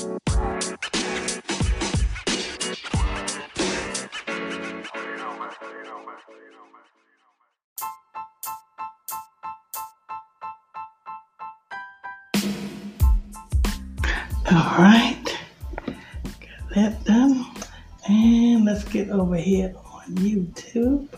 All right, got that done. And let's get over here on YouTube.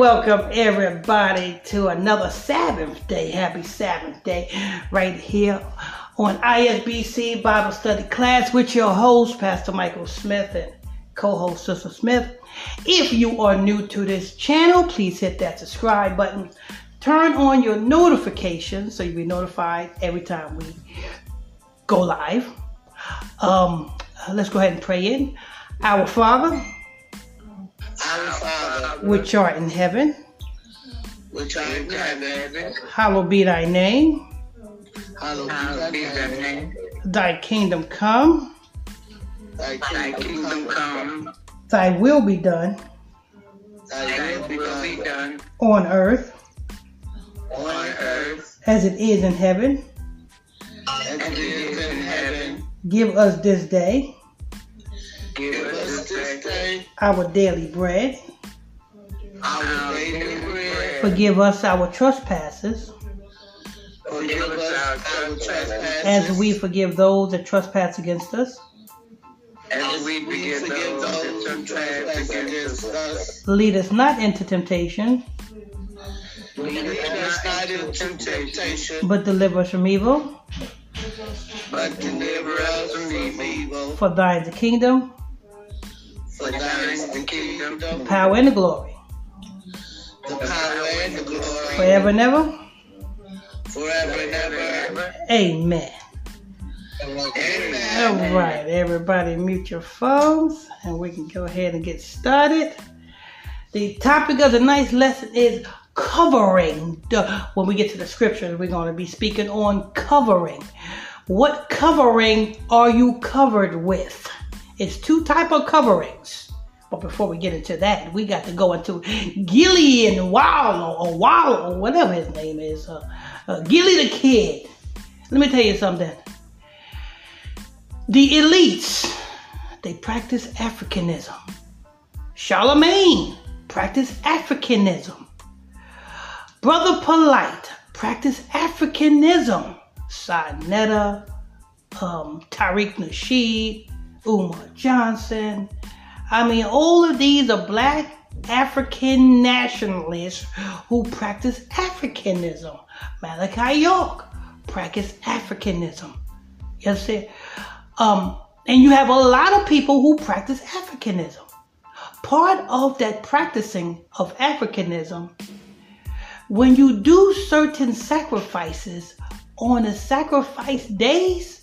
Welcome everybody to another Sabbath day. Happy Sabbath day right here on ISBC Bible Study class with your host, Pastor Michael Smith and co-host Sister Smith. If you are new to this channel, please hit that subscribe button. Turn on your notifications so you'll be notified every time we go live. Um, let's go ahead and pray in. Our Father, Our Father, which art in heaven, which art in heaven, hallowed be thy name. hallowed Hallowed be be thy thy name. name. Thy kingdom come, Thy Thy kingdom kingdom come. come. thy will be done Thy Thy will be will be done done on earth on earth as it is in heaven. as it is in heaven. Give us this day Give Give us this day our daily bread. our daily bread. Forgive us our trespasses Forgive us our trespasses as we forgive those that trespass against us. as we forgive those that trespass against us. Lead us not into temptation, Lead us not into temptation, but deliver us from evil. but deliver us from evil. For thine is the kingdom, For thine is the kingdom, the power, and the glory, the power, and the glory, forever and ever. forever and ever. Amen. Amen. All right, everybody, mute your phones, and we can go ahead and get started. The topic of tonight's lesson is covering. When we get to the scriptures, we're going to be speaking on covering. What covering are you covered with? It's two type of coverings. But before we get into that, we got to go into Gillie and Wallo or Wallo or whatever his name is. Uh, uh, Gillie the Kid. Let me tell you something. The elites, they practice Africanism. Charlemagne practice Africanism. Brother Polite practice Africanism. Sinetta, um, Tariq Nasheed, Umar Johnson. I mean, all of these are black African nationalists who practice Africanism. Malachi York practice Africanism. You see? Um, and you have a lot of people who practice Africanism. Part of that practicing of Africanism, when you do certain sacrifices on the sacrifice days,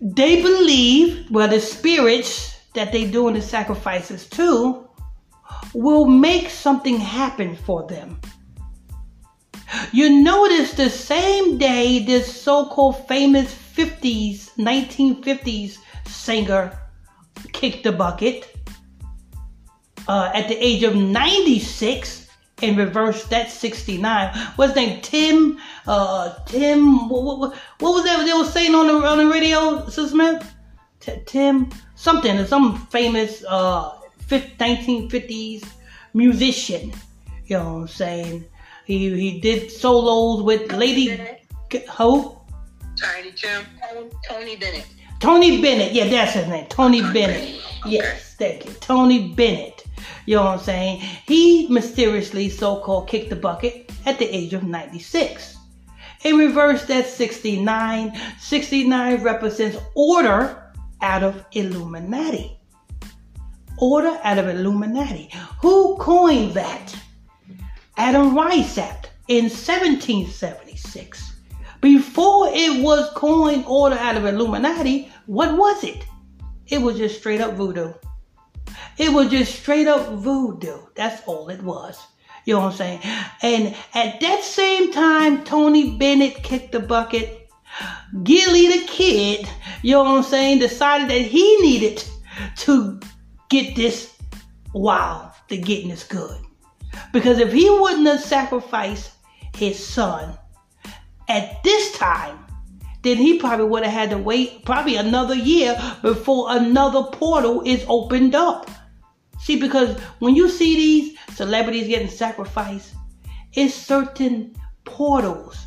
they believe, well, the spirits that they doing the sacrifices to will make something happen for them. You notice the same day this so-called famous 50s, 1950s singer kicked the bucket uh, at the age of 96 and reversed that 69. What's his name? Tim, uh, Tim, what, what, what was that they were saying on the, on the radio, Sister Smith? T- Tim, something, some famous uh, 1950s musician. You know what I'm saying? He, he did solos with Lady Ho. Tiny Tim. Tony Bennett. Tony Bennett. Yeah, that's his name. Tony Tony Bennett. Bennett, okay. Yes, thank you. Tony Bennett. You know what I'm saying? He mysteriously so called kicked the bucket at the age of 96. In reverse, that's 69. 69 represents order out of Illuminati. Order out of Illuminati. Who coined that? Adam Weishaupt in 1776. Before it was coined order out of Illuminati, what was it? It was just straight up voodoo. It was just straight up voodoo. That's all it was. You know what I'm saying? And at that same time, Tony Bennett kicked the bucket. Gillie the kid, you know what I'm saying, decided that he needed to get this wow, the getting is good. Because if he wouldn't have sacrificed his son at this time, then he probably would have had to wait probably another year before another portal is opened up. See, because when you see these celebrities getting sacrificed, it's certain portals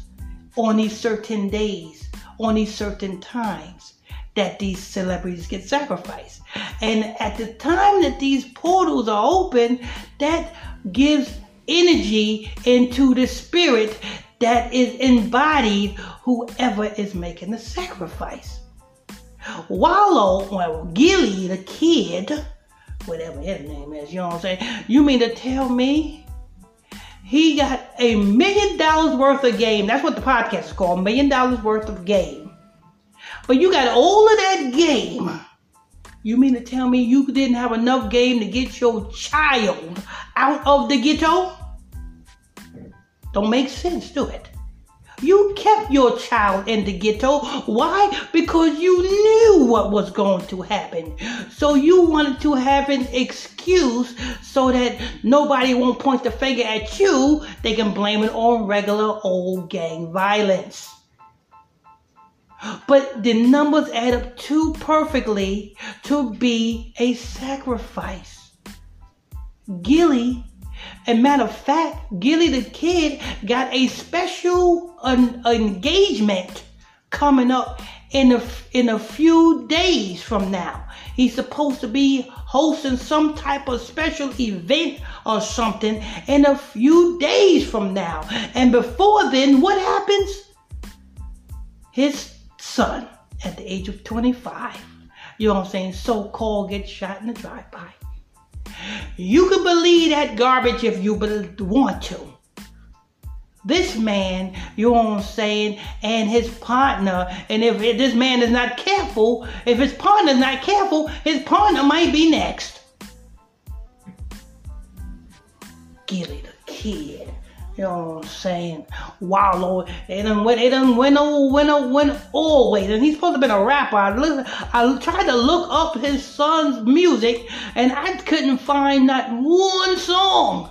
on these certain days, on these certain times that these celebrities get sacrificed. And at the time that these portals are open, that gives energy into the spirit that is embodied whoever is making the sacrifice. Wallo, well, Gillie, the kid, whatever his name is, you know what I'm saying? You mean to tell me he got a million dollars worth of game? That's what the podcast is called, million dollars worth of game. But you got all of that game. You mean to tell me you didn't have enough game to get your child out of the ghetto? Don't make sense, do it? You kept your child in the ghetto. Why? Because you knew what was going to happen. So you wanted to have an excuse so that nobody won't point the finger at you. They can blame it on regular old gang violence. But the numbers add up too perfectly to be a sacrifice. Gillie and matter of fact, Gillie the Kid got a special an, engagement coming up in a, in a few days from now. He's supposed to be hosting some type of special event or something in a few days from now. And before then, what happens? His son, at the age of 25, you know what I'm saying, so called gets shot in the drive-by. You can believe that garbage if you want to. This man, you know what I'm saying, and his partner, and if this man is not careful, if his partner is not careful, his partner might be next. Gillie the kid. You know what I'm saying? Wow, Lord. It done went, it done went, oh, went, oh, went always. And he's supposed to been a rapper. I, I tried to look up his son's music and I couldn't find not one song.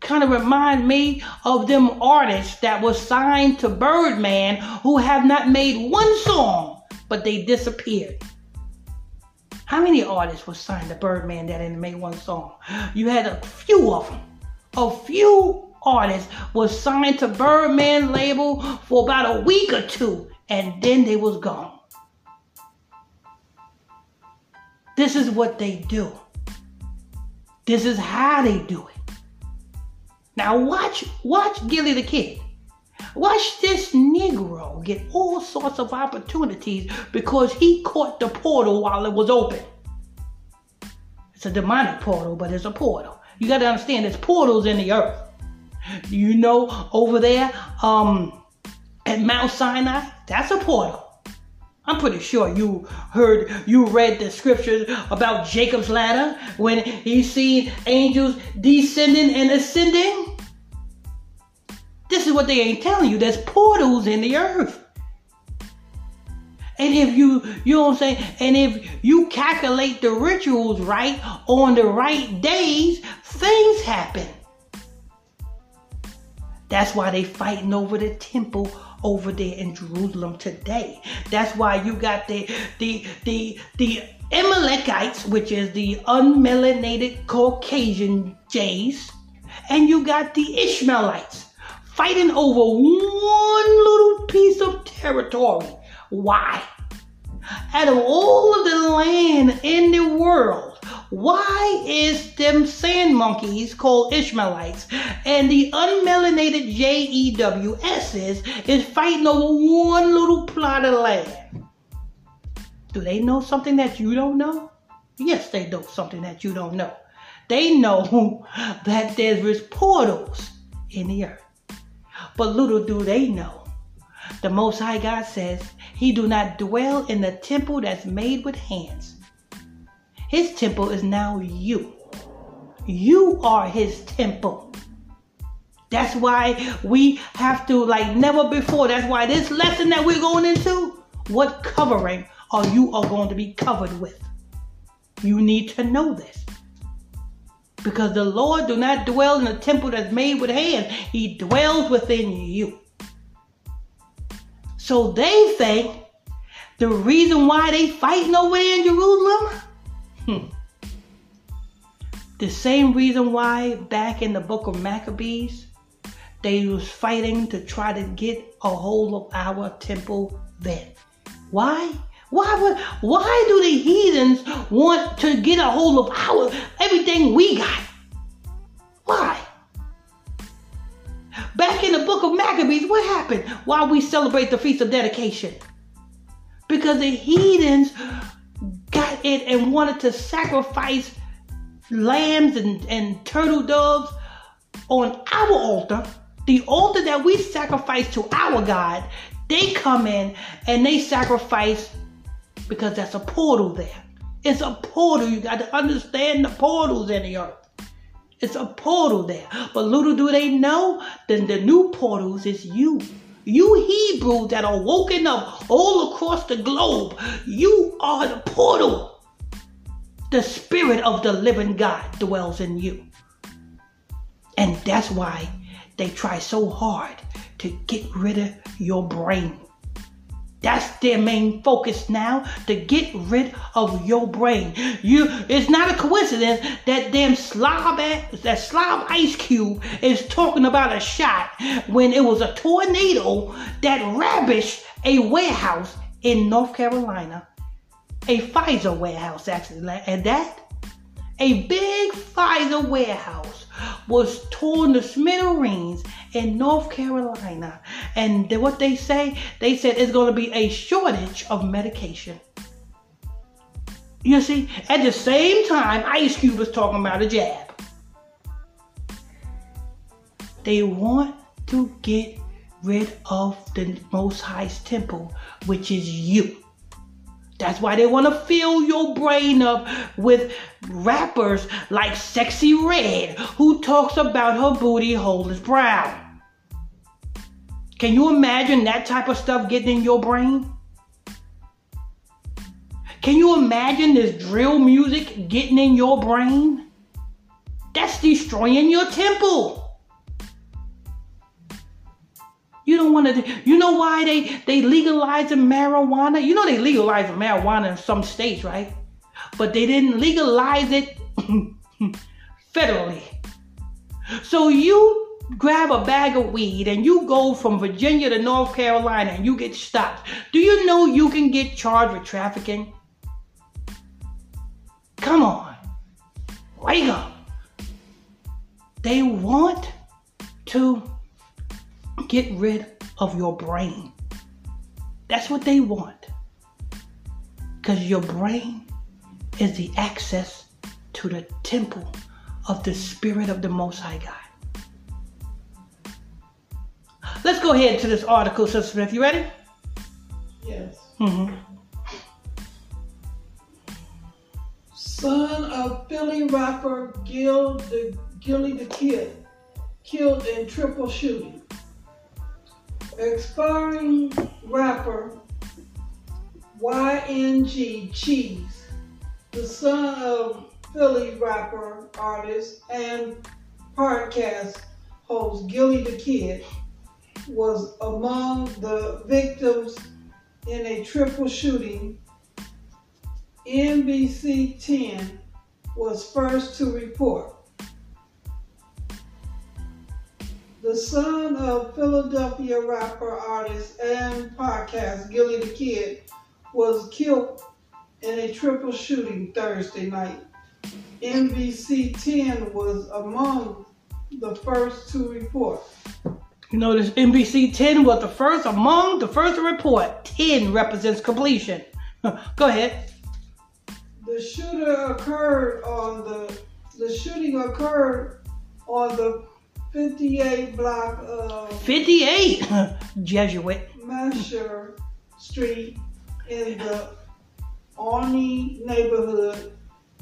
Kind of remind me of them artists that were signed to Birdman who have not made one song, but they disappeared. How many artists were signed to Birdman that didn't make one song? You had a few of them a few artists was signed to Birdman label for about a week or two, and then they was gone. This is what they do. This is how they do it. Now watch, watch Gillie the Kid. Watch this Negro get all sorts of opportunities because he caught the portal while it was open. It's a demonic portal, but it's a portal. You got to understand there's portals in the earth. You know, over there um, at Mount Sinai, that's a portal. I'm pretty sure you heard, you read the scriptures about Jacob's ladder when he see angels descending and ascending. This is what they ain't telling you. There's portals in the earth. And if you, you know what I'm saying? And if you calculate the rituals right on the right days, things happen. That's why they fighting over the temple over there in Jerusalem today. That's why you got the the the the Amalekites, which is the unmelanated Caucasian Jays, and you got the Ishmaelites fighting over one little piece of territory. Why? out of all of the land in the world, why is them sand monkeys called Ishmaelites and the unmelanated JEWSs is fighting over one little plot of land? Do they know something that you don't know? Yes, they know something that you don't know. They know that there's portals in the earth. But little do they know, the Most High God says he do not dwell in the temple that's made with hands. His temple is now you. You are his temple. That's why we have to, like never before. That's why this lesson that we're going into, what covering are you are going to be covered with? You need to know this. Because the Lord do not dwell in a temple that's made with hands. He dwells within you. So they think the reason why they fighting over there in Jerusalem? Hmm. The same reason why back in the book of Maccabees, they was fighting to try to get a hold of our temple then. Why? Why would why do the heathens want to get a hold of our everything we got? Why? Back in the book of Maccabees, what happened while we celebrate the Feast of Dedication? Because the heathens it and wanted to sacrifice lambs and, and turtle doves on our altar, the altar that we sacrifice to our God, they come in and they sacrifice because that's a portal there. It's a portal. You got to understand the portals in the earth. It's a portal there. But little do they know, then the new portals is you. You Hebrews that are woken up all across the globe, you are the portal. The spirit of the living God dwells in you. And that's why they try so hard to get rid of your brain. That's their main focus now to get rid of your brain. You, it's not a coincidence that damn slob, that slob Ice Cube is talking about a shot when it was a tornado that ravished a warehouse in North Carolina, a Pfizer warehouse actually, and that a big Pfizer warehouse was torn to smithereens in North Carolina. And what they say, they said it's going to be a shortage of medication. You see, at the same time, Ice Cube was talking about a jab. They want to get rid of the Most High's temple, which is you. That's why they want to fill your brain up with rappers like Sexyy Red, who talks about her booty hole is brown. Can you imagine that type of stuff getting in your brain? Can you imagine this drill music getting in your brain? That's destroying your temple. You don't want to. You know why they they legalizing marijuana? You know they legalizing marijuana in some states, right? But they didn't legalize it federally. So you grab a bag of weed and you go from Virginia to North Carolina and you get stopped. Do you know you can get charged with trafficking? Come on, wake up. They want to get rid of your brain. That's what they want. Because your brain is the access to the temple of the Spirit of the Most High God. Let's go ahead to this article, Sister Smith. You ready? Yes. Mm-hmm. Son of Philly rapper Gil the Gillie the Kid killed in triple shooting. Expiring rapper YNG Cheese, the son of Philly rapper, artist, and podcast host Gillie the Kid, was among the victims in a triple shooting. NBC 10 was first to report. the son of Philadelphia rapper, artist, and podcast Gillie the Kid, was killed in a triple shooting Thursday night. NBC 10 was among the first to report. You know, this NBC 10 was the first among the first to report. 10 represents completion. Go ahead. The shooter occurred on the the shooting occurred on the 58 block of 58 Jesuit. Mascher Street in the Olney neighborhood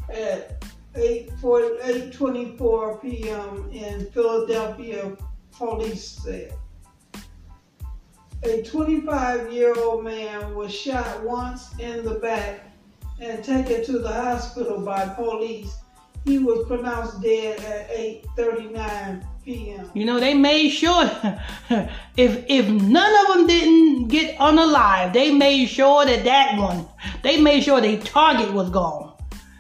at 8, 8.24 p.m. in Philadelphia, police said. A 25 year old man was shot once in the back and taken to the hospital by police. He was pronounced dead at 8:39 p.m. You know, they made sure if if none of them didn't get unalive, they made sure that that one, they made sure their target was gone.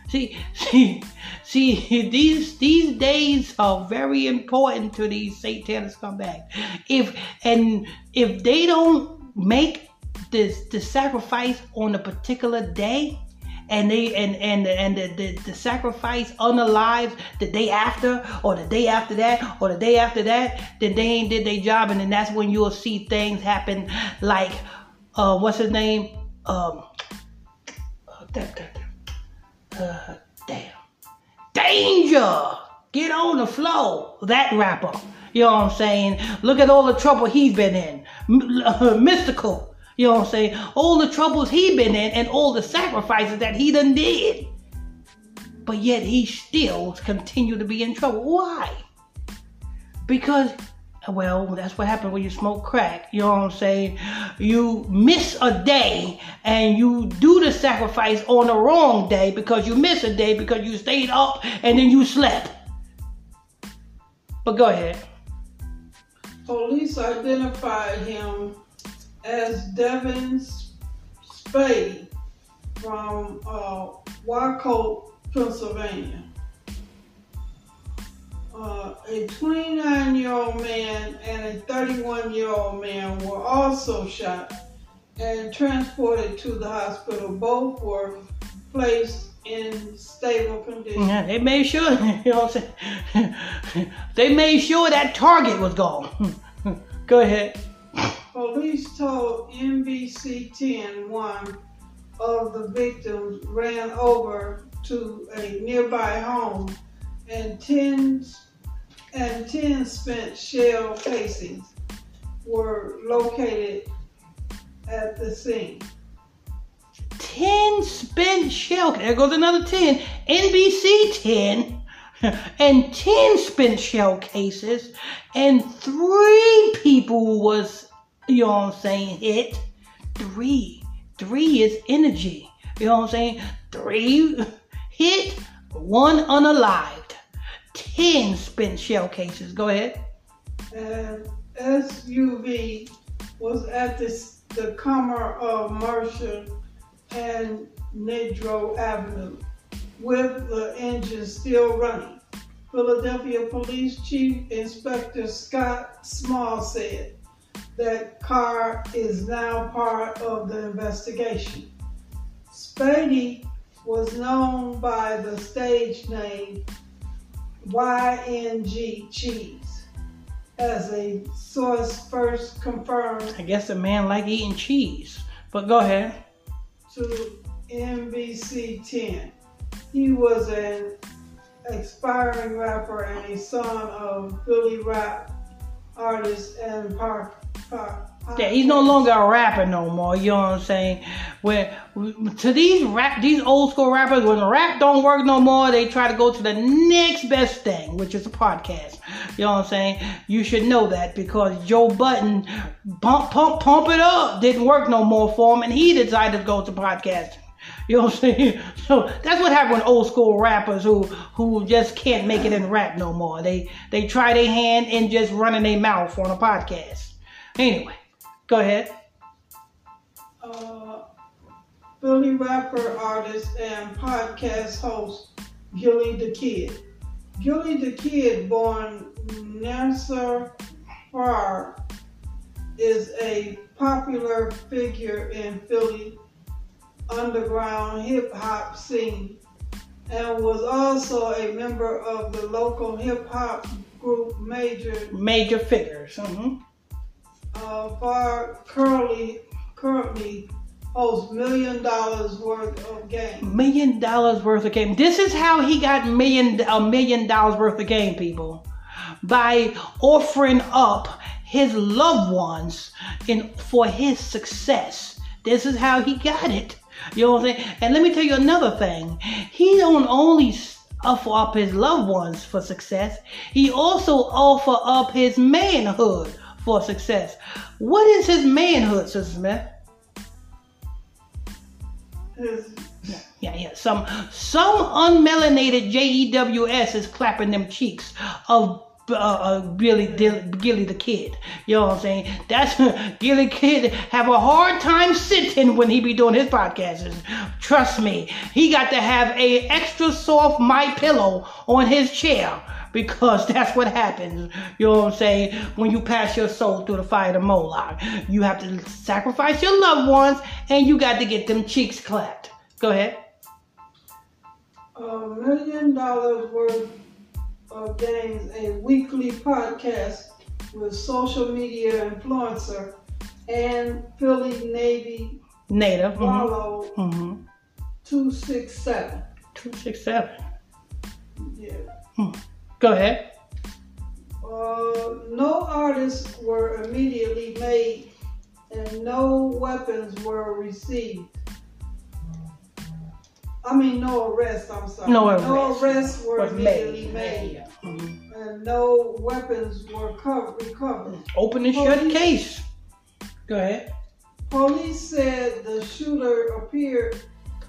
See, see, see, these these days are very important to these satanic scumbags. If and if they don't make this the sacrifice on a particular day, and they and and and the, the, the sacrifice unalive the day after or the day after that or the day after that, then they ain't did their job, and then that's when you'll see things happen like uh what's his name? Um uh, that, that, that, uh, damn danger get on the flow that rapper you know what I'm saying look at all the trouble he's been in Mystikal you know what I'm saying? All the troubles he been in and all the sacrifices that he done did. But yet he still continue to be in trouble. Why? Because, well, that's what happened when you smoke crack. You know what I'm saying? You miss a day and you do the sacrifice on the wrong day because you miss a day because you stayed up and then you slept. But go ahead. Police identified him as Devin Spady from uh, Waukegan, Pennsylvania. Uh, a 29 year old man and a 31 year old man were also shot and transported to the hospital. Both were placed in stable condition. Yeah, they made sure, you know what I'm saying? they made sure that target was gone. Go ahead. Police told NBC 10 one of the victims ran over to a nearby home and 10, and 10 spent shell casings were located at the scene. 10 spent shell. There goes another 10. NBC 10. And 10 spent shell cases. And three people was, you know what I'm saying, hit. Three. Three is energy. You know what I'm saying? Three hit, one unalived. 10 spent shell cases. Go ahead. And SUV was at this, the corner of Mercer and Nedro Avenue with the engine still running. Philadelphia Police Chief Inspector Scott Small said that car is now part of the investigation. Spady was known by the stage name YNG Cheese, as a source first confirmed I guess a man like eating cheese. But go ahead. to NBC 10. He was an aspiring rapper and a son of Philly rap artist and park. park Yeah, he's no longer a rapper no more. You know what I'm saying? When to these rap, these old school rappers, when rap don't work no more, they try to go to the next best thing, which is a podcast. You know what I'm saying? You should know that because Joe Budden, pump, pump, pump it up, didn't work no more for him, and he decided to go to podcasting. You know what I'm saying? So that's what happened with old school rappers who who just can't make it in rap no more. They they try their hand in just running their mouth on a podcast. Anyway, go ahead. uh, Philly rapper, artist, and podcast host Gillie the Kid. Gillie the Kid, born Nasser Farr, is a popular figure in Philly underground hip hop scene and was also a member of the local hip hop group Major Major Figgas. hmm uh, Farr currently currently holds million dollars worth of game. Million dollars worth of game. This is how he got million a million dollars worth of game, people. By offering up his loved ones in for his success. This is how he got it. You know what I'm saying? And let me tell you another thing. He don't only offer up his loved ones for success. He also offer up his manhood for success. What is his manhood, Sister Smith? His, Yeah, yeah. Some some unmelanated JEWS is clapping them cheeks of uh, uh, Billy Gillie the Kid. You know what I'm saying? That's Gillie Kid have a hard time sitting when he be doing his podcasts. Trust me, he got to have a extra soft my pillow on his chair because that's what happens. You know what I'm saying? When you pass your soul through the fire of Moloch, you have to sacrifice your loved ones, and you got to get them cheeks clapped. Go ahead. a million dollars worth of gains, a weekly podcast with social media influencer and Philly Navy Native. Mm-hmm. Mm-hmm. 267. Two six seven. Yeah. Go ahead. Uh, no artists were immediately made and no weapons were received. I mean, no arrests, I'm sorry. No arrests. No arrests were Was immediately made. made. Mhm. And no weapons were co- recovered. Open and shut case. Go ahead. Police said the shooter appeared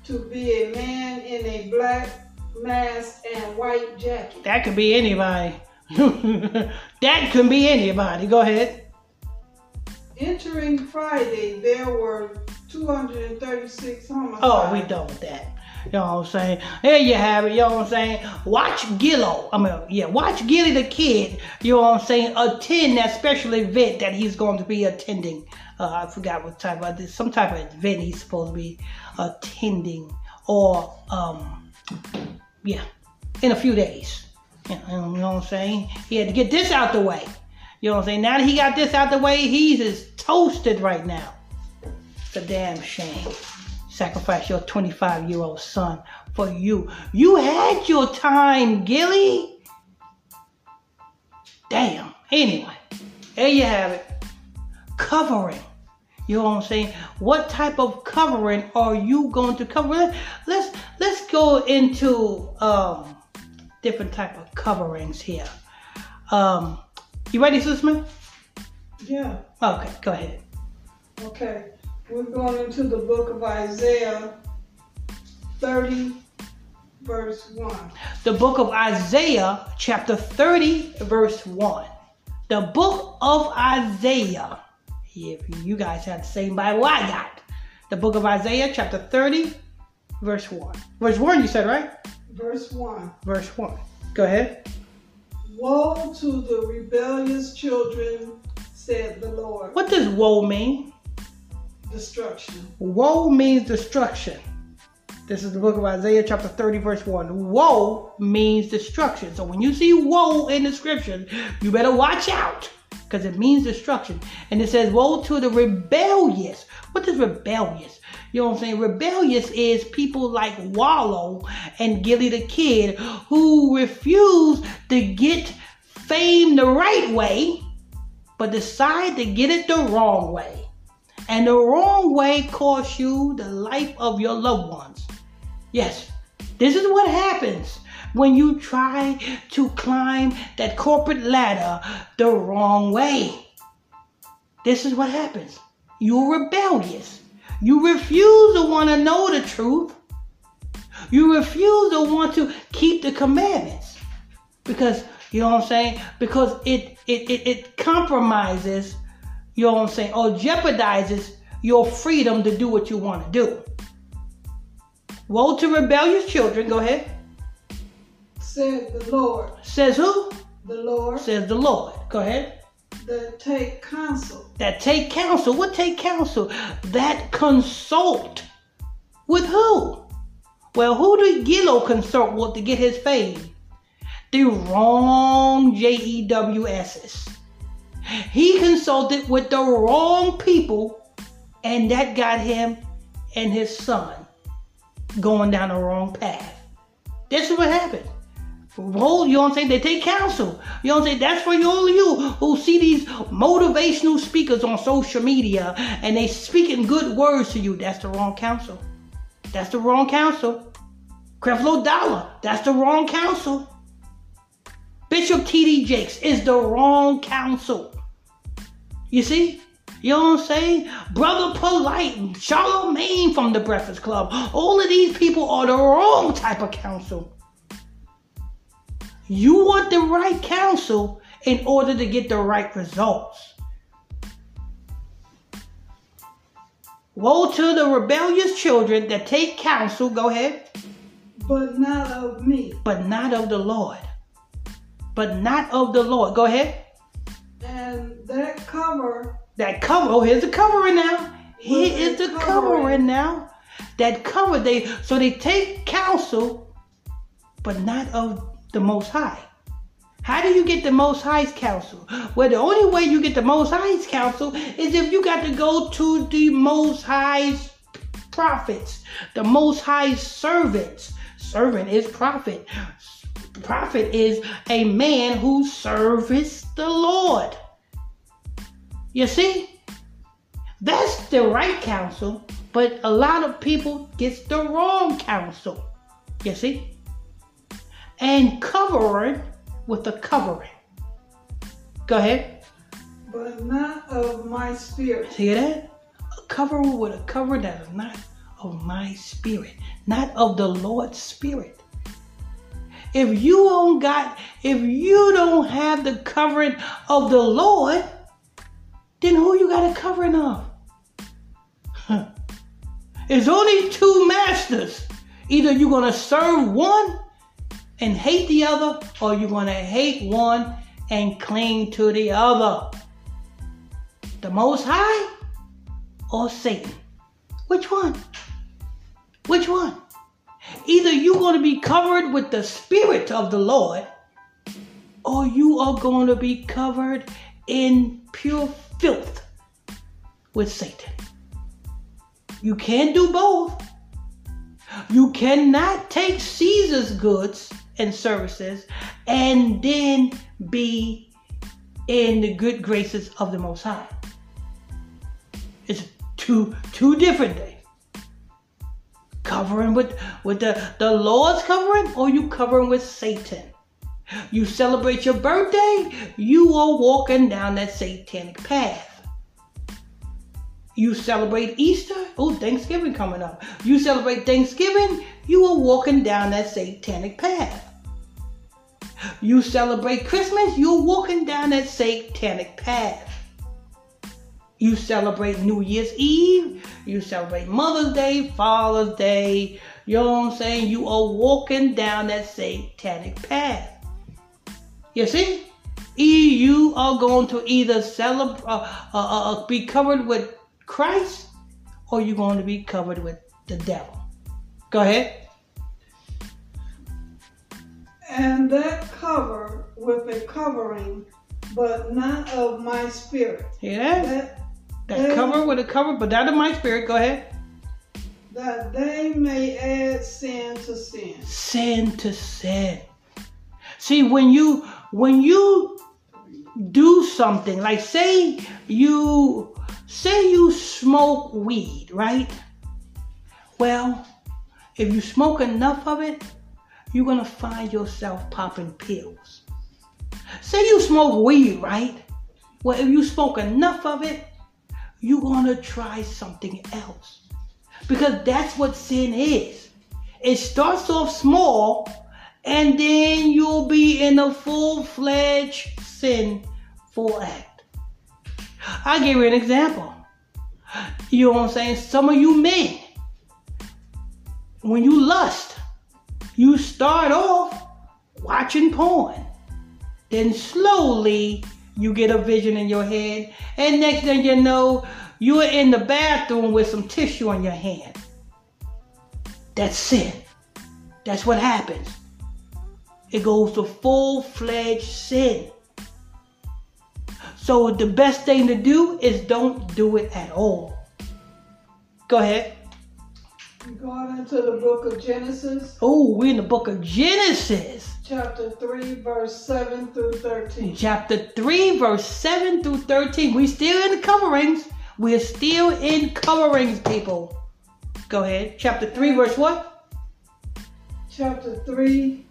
to be a man in a black mask and white jacket. That could be anybody. that could be anybody. Go ahead. Entering Friday, there were 236 homicides. Oh, we done with that. You know what I'm saying? There you have it. You know what I'm saying? Watch Gillo. I mean, yeah, watch Gillie the Kid. You know what I'm saying? Attend that special event that he's going to be attending. Uh, I forgot what type of this. Some type of event he's supposed to be attending, or um, yeah, in a few days. You know, you know what I'm saying? He had to get this out the way. You know what I'm saying? Now that he got this out the way, he's just toasted right now. It's a damn shame. Sacrifice your 25 year old son for you. You had your time, Gillie. Damn. Anyway, there you have it. Covering. You know what I'm saying? What type of covering are you going to cover? Let's let's go into um, different type of coverings here. Um, you ready, Smith? Yeah. Okay, go ahead. Okay. We're going into the book of Isaiah 30, verse 1. the book of Isaiah, chapter 30, verse 1. The book of Isaiah. If you guys have the same Bible I got. The book of Isaiah, chapter 30, verse 1. Verse 1, you said, right? Verse 1. Verse 1. Go ahead. Woe to the rebellious children, said the Lord. What does woe mean? Destruction. Woe means destruction. This is the book of Isaiah, chapter 30, verse 1. Woe means destruction. So when you see woe in the scriptures, you better watch out because it means destruction. And it says, Woe to the rebellious. What is rebellious? You know what I'm saying? Rebellious is people like Wallo and Gillie the Kid who refuse to get fame the right way, but decide to get it the wrong way. And the wrong way costs you the life of your loved ones. Yes, this is what happens when you try to climb that corporate ladder the wrong way. This is what happens. You're rebellious. You refuse to want to know the truth. You refuse to want to keep the commandments. Because, you know what I'm saying? Because it it, it, it compromises, you know what I'm saying, or jeopardizes your freedom to do what you want to do. Woe to rebellious children, go ahead. Said the Lord. Says who? The Lord Says the Lord. Go ahead. that take counsel. That take counsel. What take counsel? That consult. With who? Well, who did Gillo consult with to get his fame? The wrong J-E-W-S's. He consulted with the wrong people, and that got him and his son going down the wrong path. This is what happened. Roll, you know what I'm saying? They take counsel. You know what I'm saying? That's for all of you who see these motivational speakers on social media and they speaking good words to you. That's the wrong counsel. That's the wrong counsel. Creflo Dollar, that's the wrong counsel. Bishop T.D. Jakes is the wrong counsel. You see? You know what I'm saying? Brother Polite, Charlemagne from the Breakfast Club. All of these people are the wrong type of counsel. You want the right counsel in order to get the right results. Woe to the rebellious children that take counsel, go ahead, but not of me. but not of the Lord. But not of the Lord. Go ahead. And that cover That cover, oh, here's the covering now. Here is the Covering. covering now. That cover, they so they take counsel, but not of the Most High. How do you get the Most High's counsel? Well, the only way you get the Most High's counsel is if you got to go to the Most High's prophets, the Most High's servants. Servant is prophet. Prophet is a man who serves the Lord. You see? That's the right counsel, but a lot of people gets the wrong counsel. You see? And cover it with a covering. Go ahead. but not of my spirit. See that? A cover with a cover that is not of my spirit, not of the Lord's spirit. If you don't got, if you don't have the covering of the Lord, then who you got a covering of? Huh. It's only two masters. Either you're gonna serve one and hate the other, or you're gonna hate one and cling to the other the Most High or Satan? Which one? Which one? Either you're going to be covered with the Spirit of the Lord or you are going to be covered in pure filth with Satan. You can't do both. You cannot take Caesar's goods and services and then be in the good graces of the Most High. It's two two different things. Covering with with the, the Lord's covering, or you covering with Satan. You celebrate your birthday, you are walking down that satanic path. You celebrate Easter, oh Thanksgiving coming up. You celebrate Thanksgiving, you are walking down that satanic path. You celebrate Christmas, you're walking down that satanic path. You celebrate New Year's Eve, you celebrate Mother's Day, Father's Day. You know what I'm saying? You are walking down that satanic path. You see? You are going to either celebrate, uh, uh, uh, be covered with Christ, or you're going to be covered with the devil. Go ahead. And that cover with a covering, but not of my spirit. Hear that? That, That cover with a cover, but not of my spirit. Go ahead. that they may add sin to sin. sin to sin. See, when you when you do something, like say you say you smoke weed, right? Well, if you smoke enough of it, you're gonna find yourself popping pills. Say you smoke weed, right? Well, if you smoke enough of it, you're gonna try something else. Because that's what sin is. It starts off small and then you'll be in a full fledged sinful act. I'll give you an example. You know what I'm saying? Some of you men, when you lust, you start off watching porn. Then slowly you get a vision in your head, and next thing you know, you're in the bathroom with some tissue on your hand. That's sin. That's what happens. It goes to full fledged sin. So the best thing to do is don't do it at all. Go ahead. We're going into the book of Genesis, Oh, we're in the book of Genesis, chapter 3, verse 7 through 13. chapter 3, verse 7 through 13. We're still in the coverings. We're still in coverings, people. Go ahead. Chapter 3, verse what? chapter 3,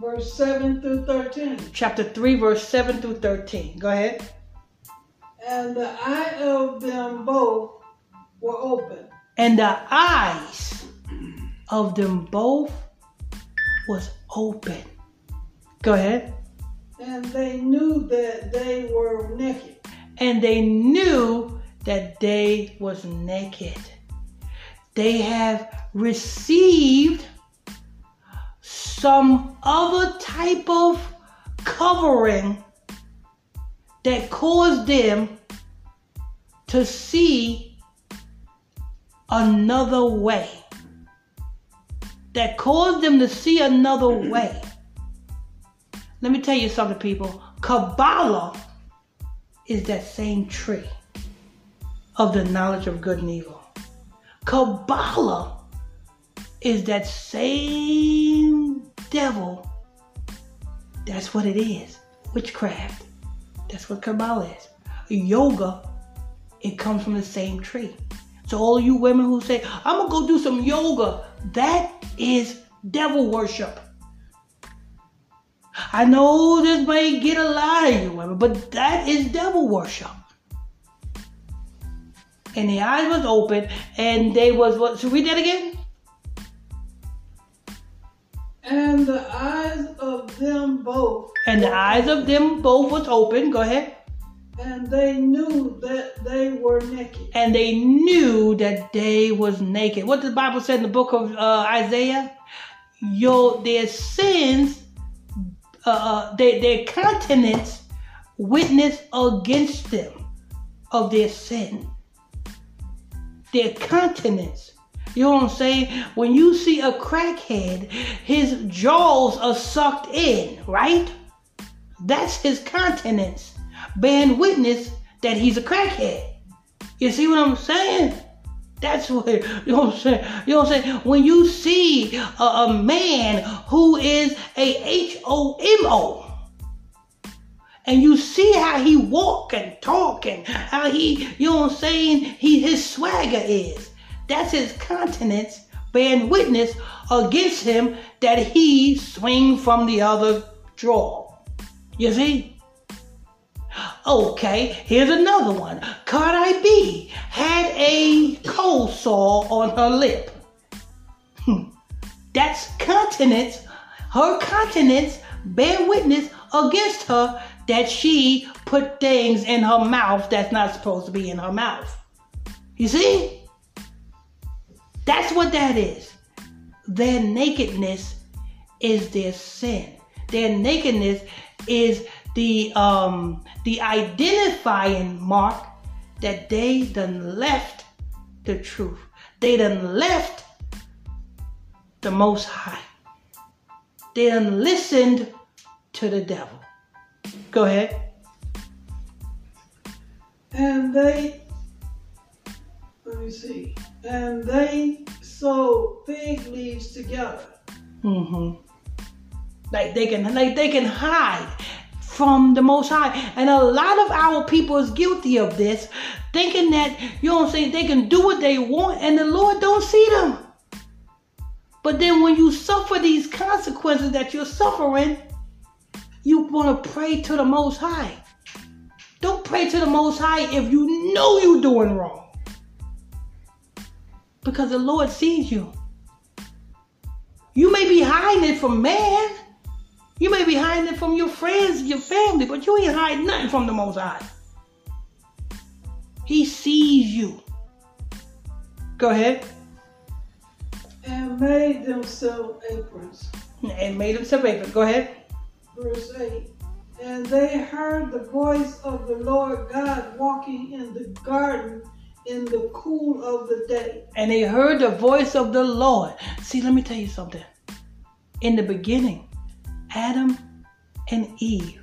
verse 7 through 13. Chapter 3, verse 7 through 13. Go ahead. And the eye of them both were open, And the eyes of them both was open. Go ahead. and they knew that they were naked. And they knew that they was naked. They have received some other type of covering that caused them to see another way. That caused them to see another way. Let me tell you something, people. Kabbalah is that same tree of the knowledge of good and evil. Kabbalah is that same devil. That's what it is. Witchcraft. That's what Kabbalah is. Yoga, it comes from the same tree. So all you women who say, I'm gonna go do some yoga, that is devil worship. I know this may get a lot of you women, but that is devil worship. And the eyes was open, and they was what? So read that again. And the eyes of them both, And the eyes of them both was open. Go ahead. And they knew that they were naked. And they knew that they was naked. What the Bible said in the book of uh, Isaiah? Your their sins, uh, uh, their their continents witness against them of their sin. Their continents. You know what I'm saying? When you see a crackhead, his jaws are sucked in, right? That's his continents, bearing witness that he's a crackhead. You see what I'm saying? That's what you know what I'm saying. You know what I'm saying. When you see a, a man who is a H O M O, and you see how he walk and talk and how he, you know what I'm saying, he his swagger is. That's his countenance bearing witness against him that he swing from the other draw. You see? Okay, here's another one. Cardi B had a cold sore on her lip. Hmm. That's continence. Her continence bear witness against her that she put things in her mouth that's not supposed to be in her mouth. You see? That's what that is. Their nakedness is their sin. Their nakedness is the um the identifying mark that they done left the truth. They done left the most high. They done listened to the devil. Go ahead. And they, let me see, and they sewed fig leaves together. Mm-hmm. Like they can like they can hide from the most high. And a lot of our people is guilty of this, thinking that, you I'm saying, they can do what they want and the Lord don't see them. But then when you suffer these consequences that you're suffering, you want to pray to the most high. Don't pray to the most high if you know you're doing wrong. Because the Lord sees you. You may be hiding it from man. You may be hiding it from your friends, your family, but you ain't hiding nothing from the Most High. He sees you. Go ahead. and made themselves aprons. And made himself aprons. Go ahead. Verse 8. And they heard the voice of the Lord God walking in the garden in the cool of the day. And they heard the voice of the Lord. See, let me tell you something. In the beginning, Adam and Eve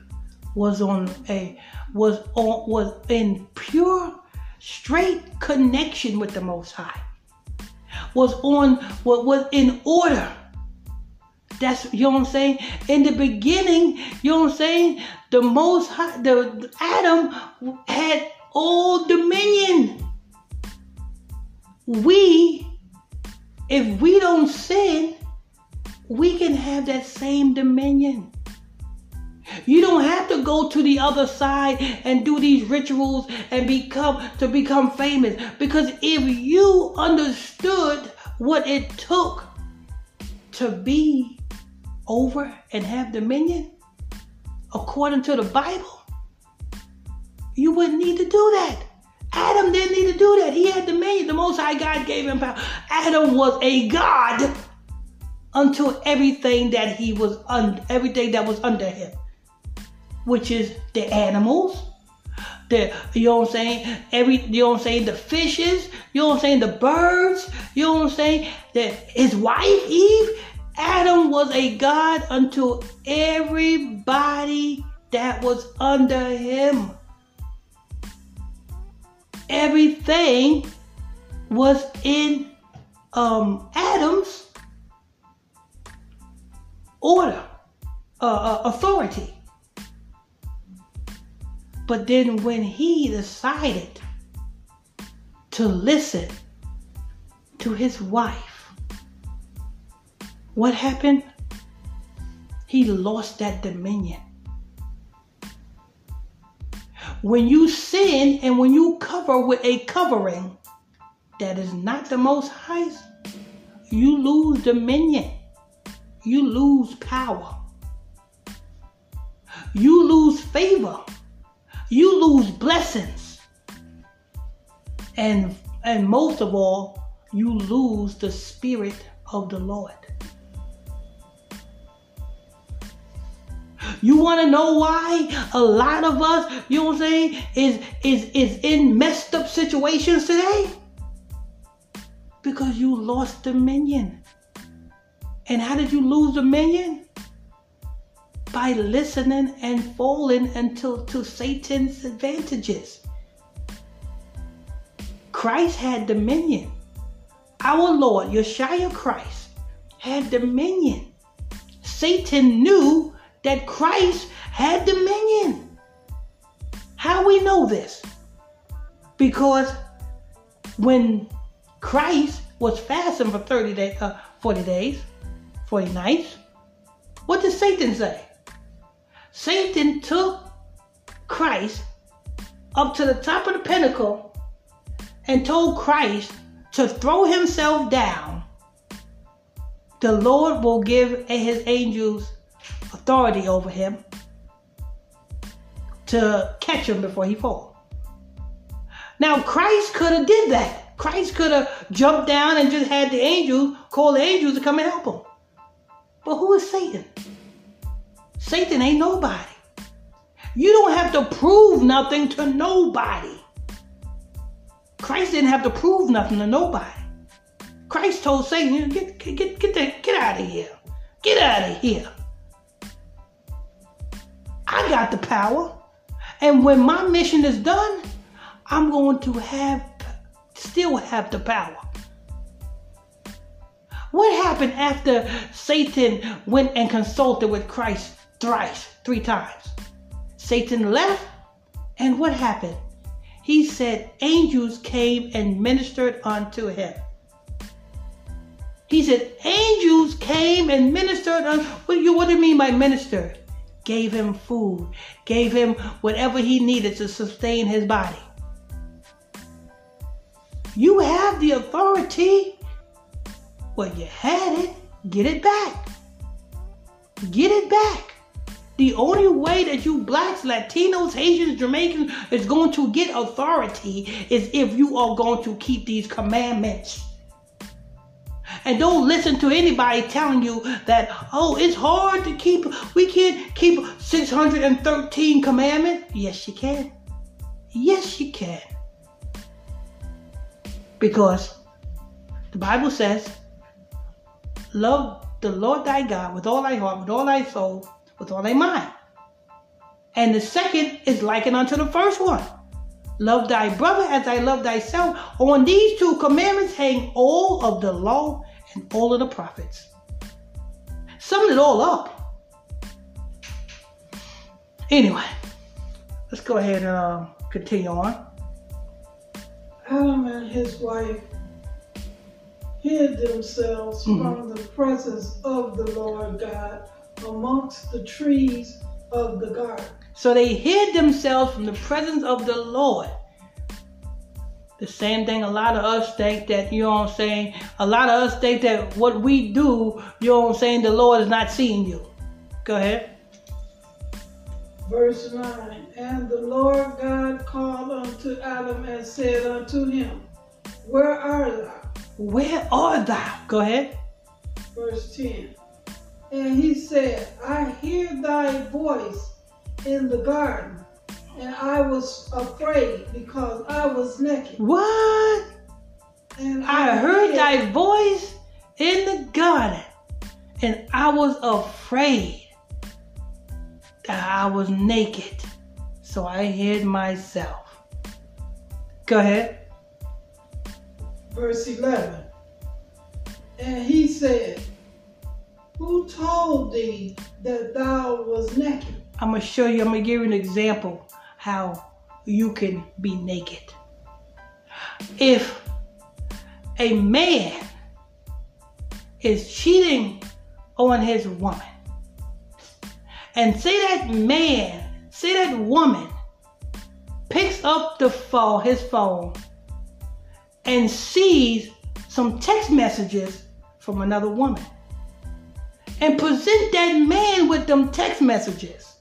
was on a was on was in pure straight connection with the most high. Was on what was in order. That's you know what I'm saying? In the beginning, you know what I'm saying? The most high the Adam had all dominion. We if we don't sin, we can have that same dominion. You don't have to go to the other side and do these rituals and become to become famous because if you understood what it took to be over and have dominion according to the Bible, you wouldn't need to do that. Adam didn't need to do that. He had dominion. The Most High God gave him power. Adam was a God unto everything that he was under, everything that was under him, which is the animals, the you know what I'm saying, every you know what I'm saying, the fishes, you know what I'm saying, the birds, you know what I'm saying, that his wife Eve, Adam was a God unto everybody that was under him. Everything was in um, Adam's order, uh, uh, authority. But then when he decided to listen to his wife, what happened? He lost that dominion. When you sin and when you cover with a covering that is not the most high, you lose dominion you lose power. You lose favor. You lose blessings. And and most of all, you lose the spirit of the Lord. You want to know why a lot of us, you know what I'm saying, is is is in messed up situations today? Because you lost dominion. And how did you lose dominion? By listening and falling until to Satan's advantages. Christ had dominion. Our Lord, Yeshua Christ, had dominion. Satan knew that Christ had dominion. How we know this? Because when Christ was fasting for 30 days, uh, 40 days, 40 nights. What did Satan say? Satan took Christ up to the top of the pinnacle and told Christ to throw himself down. The Lord will give his angels authority over him to catch him before he falls. Now Christ could have did that. Christ could have jumped down and just had the angels call the angels to come and help him. But who is Satan? Satan ain't nobody. You don't have to prove nothing to nobody. Christ didn't have to prove nothing to nobody. Christ told Satan, get, get, get, the, get out of here. Get out of here. I got the power. And when my mission is done, I'm going to have still have the power. What happened after Satan went and consulted with Christ thrice, three times? Satan left, and what happened? He said angels came and ministered unto him. He said angels came and ministered unto what you what do you mean by ministered? Gave him food, gave him whatever he needed to sustain his body. You have the authority well, you had it. Get it back. Get it back. The only way that you blacks, Latinos, Haitians, Jamaicans is going to get authority is if you are going to keep these commandments. And don't listen to anybody telling you that, oh, it's hard to keep, we can't keep 613 commandments. Yes, you can. Yes, you can. Because the Bible says Love the Lord thy God with all thy heart, with all thy soul, with all thy mind. And the second is likened unto the first one. Love thy brother as I love thyself. On these two commandments hang all of the law and all of the prophets. Sum it all up. Anyway, let's go ahead and uh, continue on. Adam and his wife hid themselves Mhm. from the presence of the Lord God amongst the trees of the garden. So they hid themselves from the presence of the Lord. The same thing a lot of us think that, you know what I'm saying? A lot of us think that what we do, you know what I'm saying, the Lord is not seeing you. Go ahead. Verse 9 And the Lord God called unto Adam and said unto him, Where art thou? Where art thou? Go ahead. Verse 10 And he said, I hear thy voice in the garden, and I was afraid because I was naked. What? And I heard hid- thy voice in the garden, and I was afraid that I was naked. So I hid myself. Go ahead. Verse 11 And he said, Who told thee that thou was naked? I'm gonna show you, I'm gonna give you an example how you can be naked. If a man is cheating on his woman, and say that man, say that woman picks up the phone, his phone, and sees some text messages from another woman, and present that man with them text messages.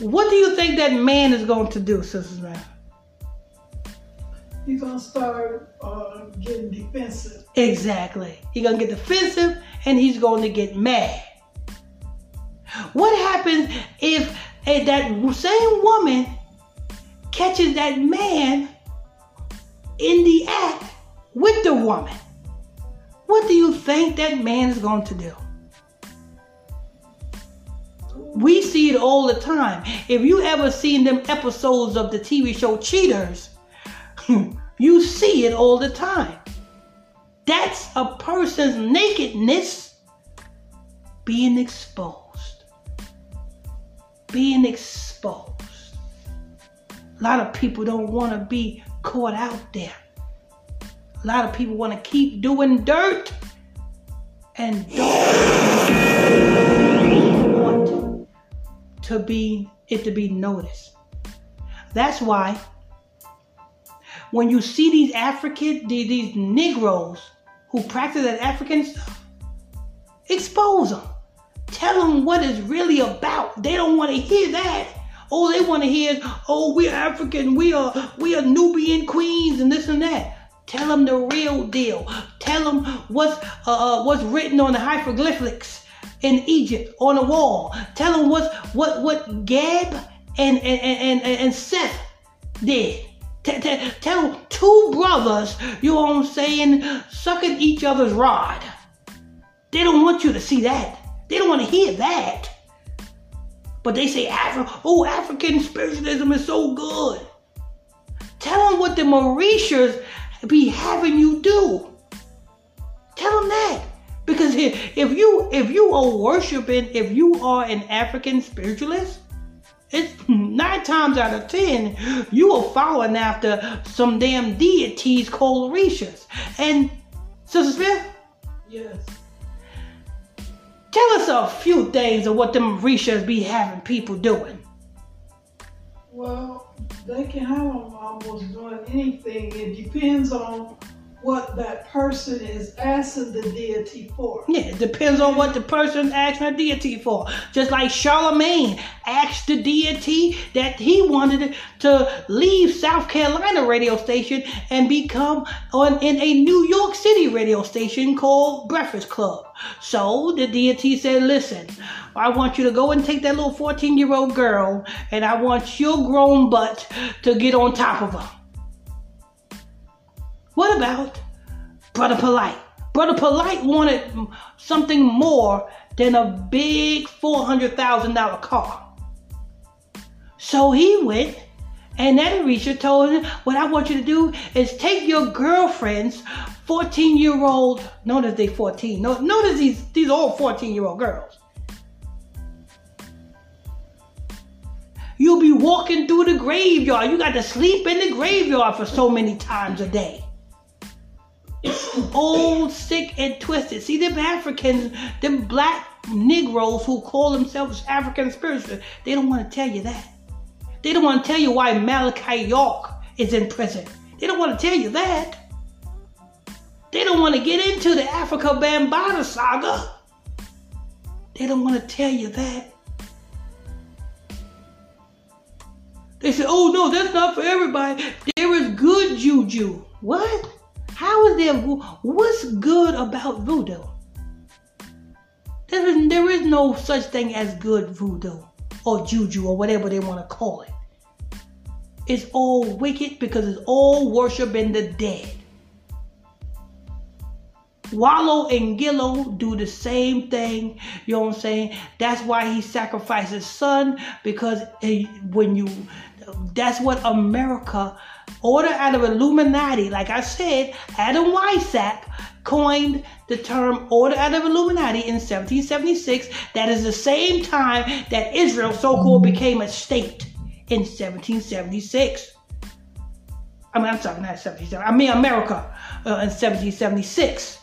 What do you think that man is going to do, sisters man? He's going to start uh, getting defensive. Exactly. He's gonna get defensive and he's going to get mad. What happens if eh, that same woman catches that man in the act with the woman? What do you think that man is going to do? We see it all the time. If you ever seen them episodes of the TV show Cheaters, you see it all the time. That's a person's nakedness being exposed. Being exposed. A lot of people don't want to be caught out there. A lot of people want to keep doing dirt and don't want to be it to be noticed. That's why when you see these African, these, Negroes who practice that African stuff, expose them. Tell them what it's really about. They don't want to hear that. All they want to hear is, oh, we're African, we are we are Nubian queens and this and that. Tell them the real deal. Tell them what's uh, uh, what's written on the hieroglyphics in Egypt on the wall. Tell them what's what what Gab and and and, and, and Seth did. T- t- tell two brothers, you know what I'm saying, sucking each other's rod. They don't want you to see that. They don't want to hear that. But they say, Afri- oh, African spiritualism is so good. Tell them what the Orishas be having you do. Tell them that. Because if you if you are worshiping, if you are an African spiritualist, it's nine times out of ten you are following after some damn deities called Orishas. And Sister Smith, Yes. Tell us a few things of what them Orishas be having people doing. Well, they can have them almost doing anything. It depends on what that person is asking the deity for. Yeah, it depends on what the person asking the deity for. Just like Charlemagne asked the deity that he wanted to leave South Carolina radio station and become on in a New York City radio station called Breakfast Club. So the deity said, "Listen, I want you to go and take that little 14-year-old girl, and I want your grown butt to get on top of her." What about Brother Polite? Brother Polite wanted something more than a big $400,000 car. So he went, and that Orisha told him, What I want you to do is take your girlfriend's 14 year old, notice they 14, no, notice these, these all 14 year old girls. You'll be walking through the graveyard. You got to sleep in the graveyard for so many times a day. old, sick, and twisted. See, them Africans, them black Negroes who call themselves African spiritual, they don't want to tell you that. They don't want to tell you why Malachi York is in prison. They don't want to tell you that. They don't want to get into the Afrika Bambaataa saga. They don't want to tell you that. They say, oh no, that's not for everybody. There is good juju. What? How is there? What's good about voodoo? There is, there is no such thing as good voodoo or juju or whatever they want to call it. It's all wicked because it's all worshiping the dead. Wallo and Gillie do the same thing. You know what I'm saying? That's why he sacrificed his son because when you, that's what America, order out of Illuminati, like I said, Adam Weishaupt coined the term order out of Illuminati in 1776. That is the same time that Israel so-called became a state in 1776. I mean, I'm sorry, not 1777. I mean, America uh, in 1776.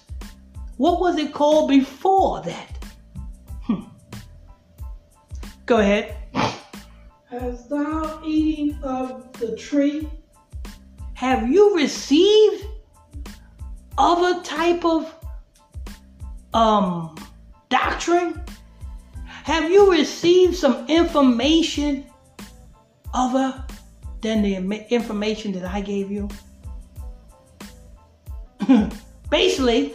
What was it called before that? Hmm. Go ahead. Has thou eaten of the tree? Have you received other type of um doctrine? Have you received some information other than the information that I gave you? Basically,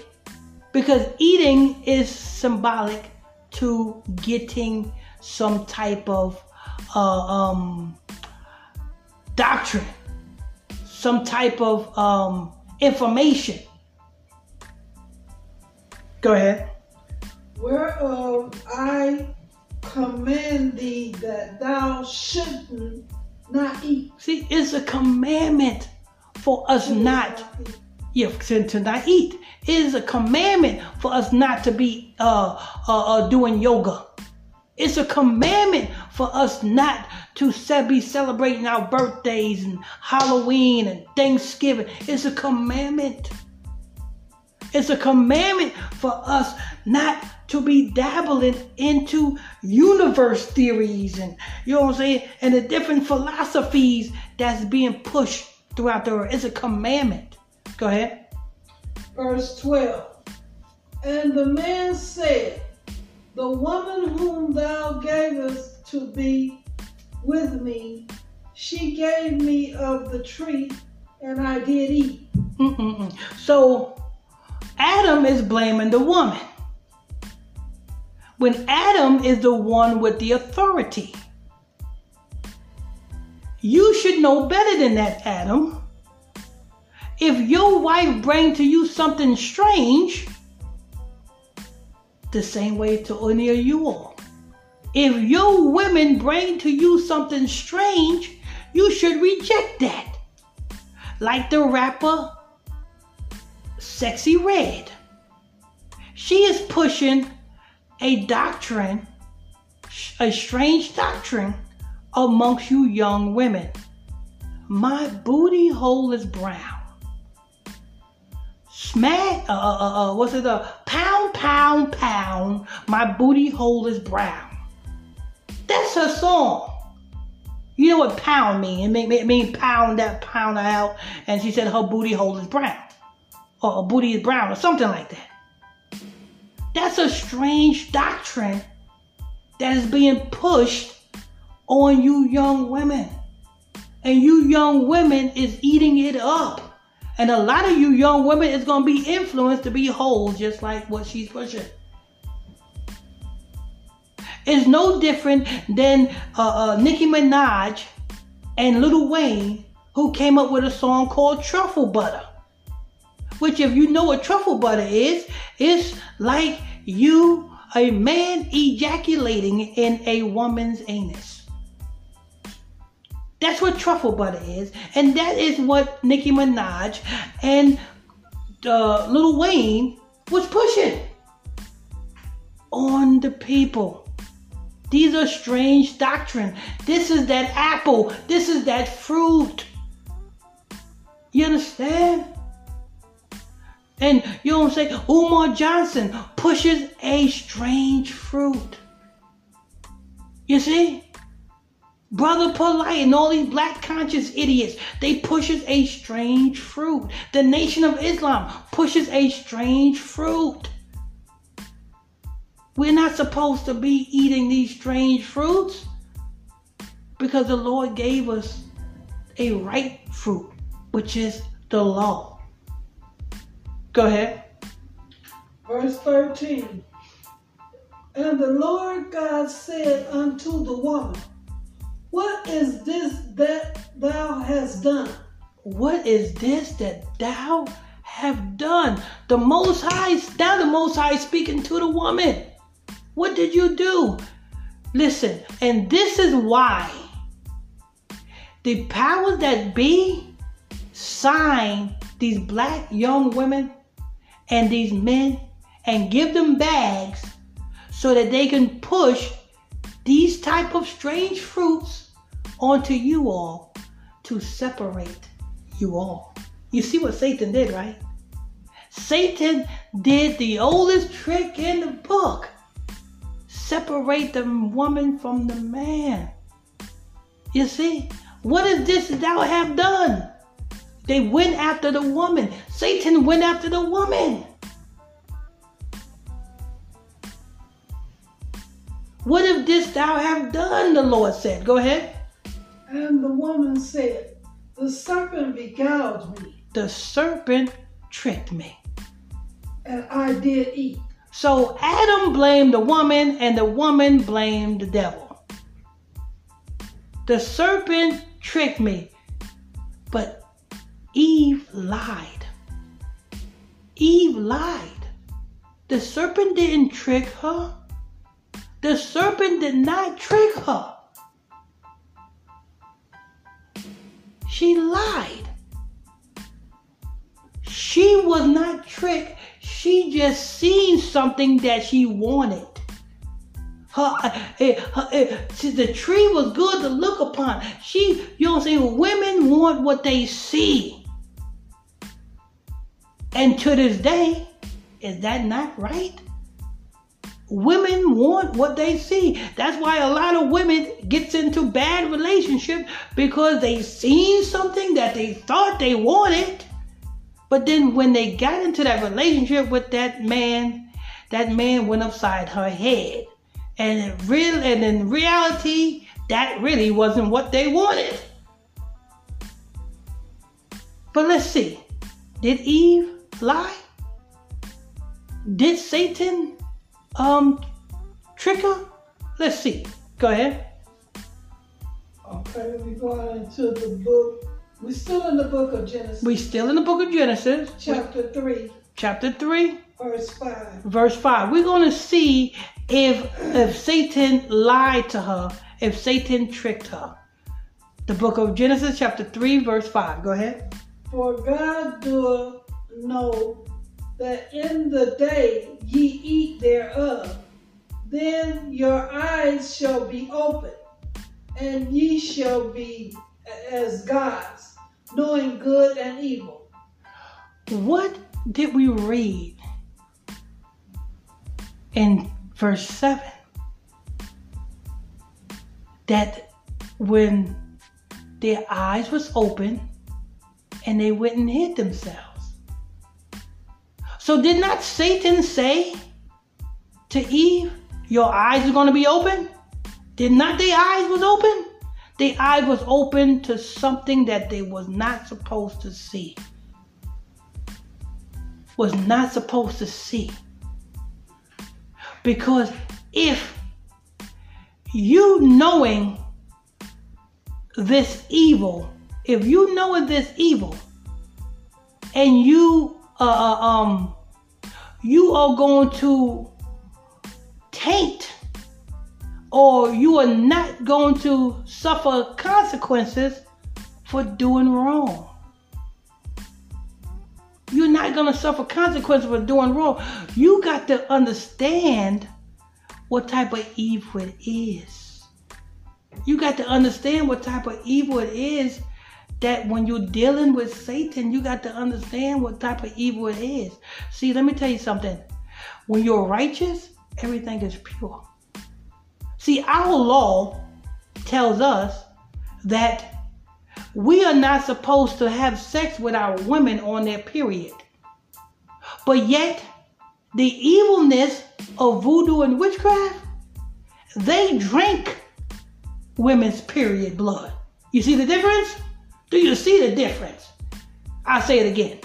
because eating is symbolic to getting some type of uh, um, doctrine, some type of um, information. Go ahead. Whereof I command thee that thou shouldn't not eat. See, it's a commandment for us not, yeah, to not eat. It is a commandment for us not to be uh, uh, uh, doing yoga. It's a commandment for us not to be celebrating our birthdays and Halloween and Thanksgiving. It's a commandment. It's a commandment for us not to be dabbling into universe theories and you know what I'm saying and the different philosophies that's being pushed throughout the world. It's a commandment. Go ahead. Verse 12. And the man said, The woman whom thou gavest to be with me, she gave me of the tree, and I did eat. Mm-mm-mm. So Adam is blaming the woman when Adam is the one with the authority. You should know better than that, Adam. If your wife brings to you something strange, the same way to any of you all. If your women bring to you something strange, you should reject that. Like the rapper Sexyy Red. She is pushing a doctrine, a strange doctrine amongst you young women. My booty hole is brown. Smack, uh, uh, uh, uh what's it, uh, pound, pound, pound, my booty hole is brown. That's her song. You know what pound mean? It mean, it mean pound that pound out, and she said her booty hole is brown. Or her booty is brown, or something like that. That's a strange doctrine that is being pushed on you young women. And you young women is eating it up. And a lot of you young women is going to be influenced to be whole, just like what she's pushing. It's no different than uh, uh, Nicki Minaj and Lil Wayne, who came up with a song called Truffle Butter. Which, if you know what truffle butter is, it's like you, a man ejaculating in a woman's anus. That's what truffle butter is, and that is what Nicki Minaj and uh, Lil Wayne was pushing on the people. These are strange doctrine. This is that apple. This is that fruit. You understand? And you I'm saying? Umar Johnson pushes a strange fruit. You see? Brother Polite and all these black conscious idiots, they pushes a strange fruit. The Nation of Islam pushes a strange fruit. We're not supposed to be eating these strange fruits because the Lord gave us a right fruit, which is the law. Go ahead. Verse 13. And the Lord God said unto the woman, What is this that thou hast done? What is this that thou have done? The Most High, now the Most High speaking to the woman. What did you do? Listen, and this is why the powers that be sign these black young women and these men and give them bags so that they can push these type of strange fruits onto you all to separate you all. You see what Satan did, right? Satan did the oldest trick in the book. Separate the woman from the man. You see? What is this thou have done? They went after the woman. Satan went after the woman. What if this thou have done? The Lord said. Go ahead. And the woman said, The serpent beguiled me, The serpent tricked me. and I did eat. So Adam blamed the woman and the woman blamed the devil. The serpent tricked me, but Eve lied. Eve lied. The serpent didn't trick her. The serpent did not trick her. She lied. She was not tricked. She just seen something that she wanted. Her, uh, eh, her, eh, the tree was good to look upon. She, you know what I'm saying? Women want what they see. And to this day, is that not right? Women want what they see. That's why a lot of women gets into bad relationships because they seen something that they thought they wanted. But then when they got into that relationship with that man, that man went upside her head. And in real and in reality, that really wasn't what they wanted. But let's see. Did Eve lie? Did Satan um trick her? Let's see. Go ahead. Okay, we going into the book. We're still in the book of Genesis, We're still in the book of Genesis, chapter 3, chapter 3, verse 5. verse 5. We're going to see if if Satan lied to her, if Satan tricked her. The book of Genesis, chapter 3, verse 5. Go ahead. For God doeth know that in the day ye eat thereof, then your eyes shall be opened, and ye shall be as gods, knowing good and evil. What did we read in verse 7? That when their eyes was open and they went and hid themselves. So did not Satan say to Eve, your eyes are going to be open? Did not their eyes was open? Their eye was open to something that they was not supposed to see was not supposed to see. Because if you knowing this evil, if you knowing this evil, and you uh, uh, um you are going to taint or you are not going to suffer consequences for doing wrong. You're not going to suffer consequences for doing wrong. You got to understand what type of evil it is. You got to understand what type of evil it is that when you're dealing with Satan, you got to understand what type of evil it is. See, let me tell you something. When you're righteous, everything is pure. See, our law tells us that we are not supposed to have sex with our women on their period. But yet, the evilness of voodoo and witchcraft, they drink women's period blood. You see the difference? Do you see the difference? I'll say it again.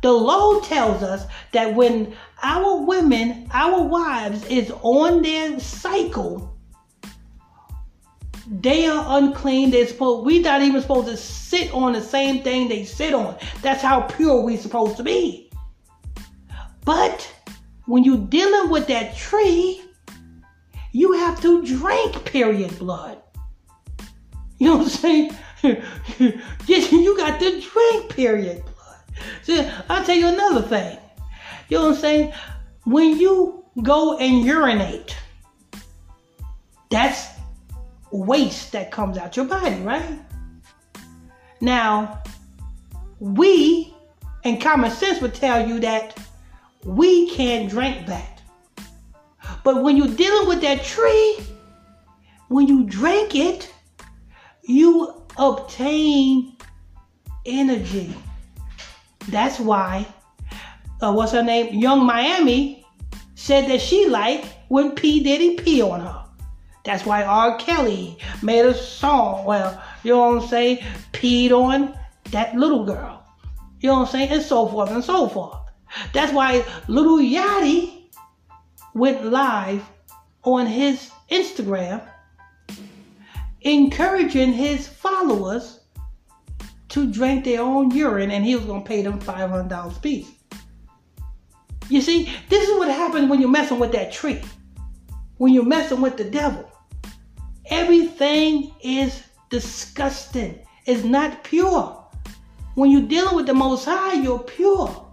The law tells us that when our women, our wives, is on their cycle, they are unclean. They're supposed we're not even supposed to sit on the same thing they sit on. That's how pure we're supposed to be. But when you're dealing with that tree, you have to drink period blood. You know what I'm saying? you got to drink period blood. See, I'll tell you another thing. You know what I'm saying? When you go and urinate, that's waste that comes out your body, right? Now, we and common sense would tell you that we can't drink that. But when you're dealing with that tree, when you drink it, you obtain energy. That's why, uh, what's her name? Yung Miami said that she liked when P. Diddy pee on her. That's why R. Kelly made a song, well, you know what I'm saying, peed on that little girl. You know what I'm saying? And so forth and so forth. That's why Lil Yachty went live on his Instagram encouraging his followers to drink their own urine and he was going to pay them $500 a piece. You see, this is what happens when you're messing with that tree, when you're messing with the devil. Everything is disgusting, it's not pure. When you're dealing with the Most High, you're pure.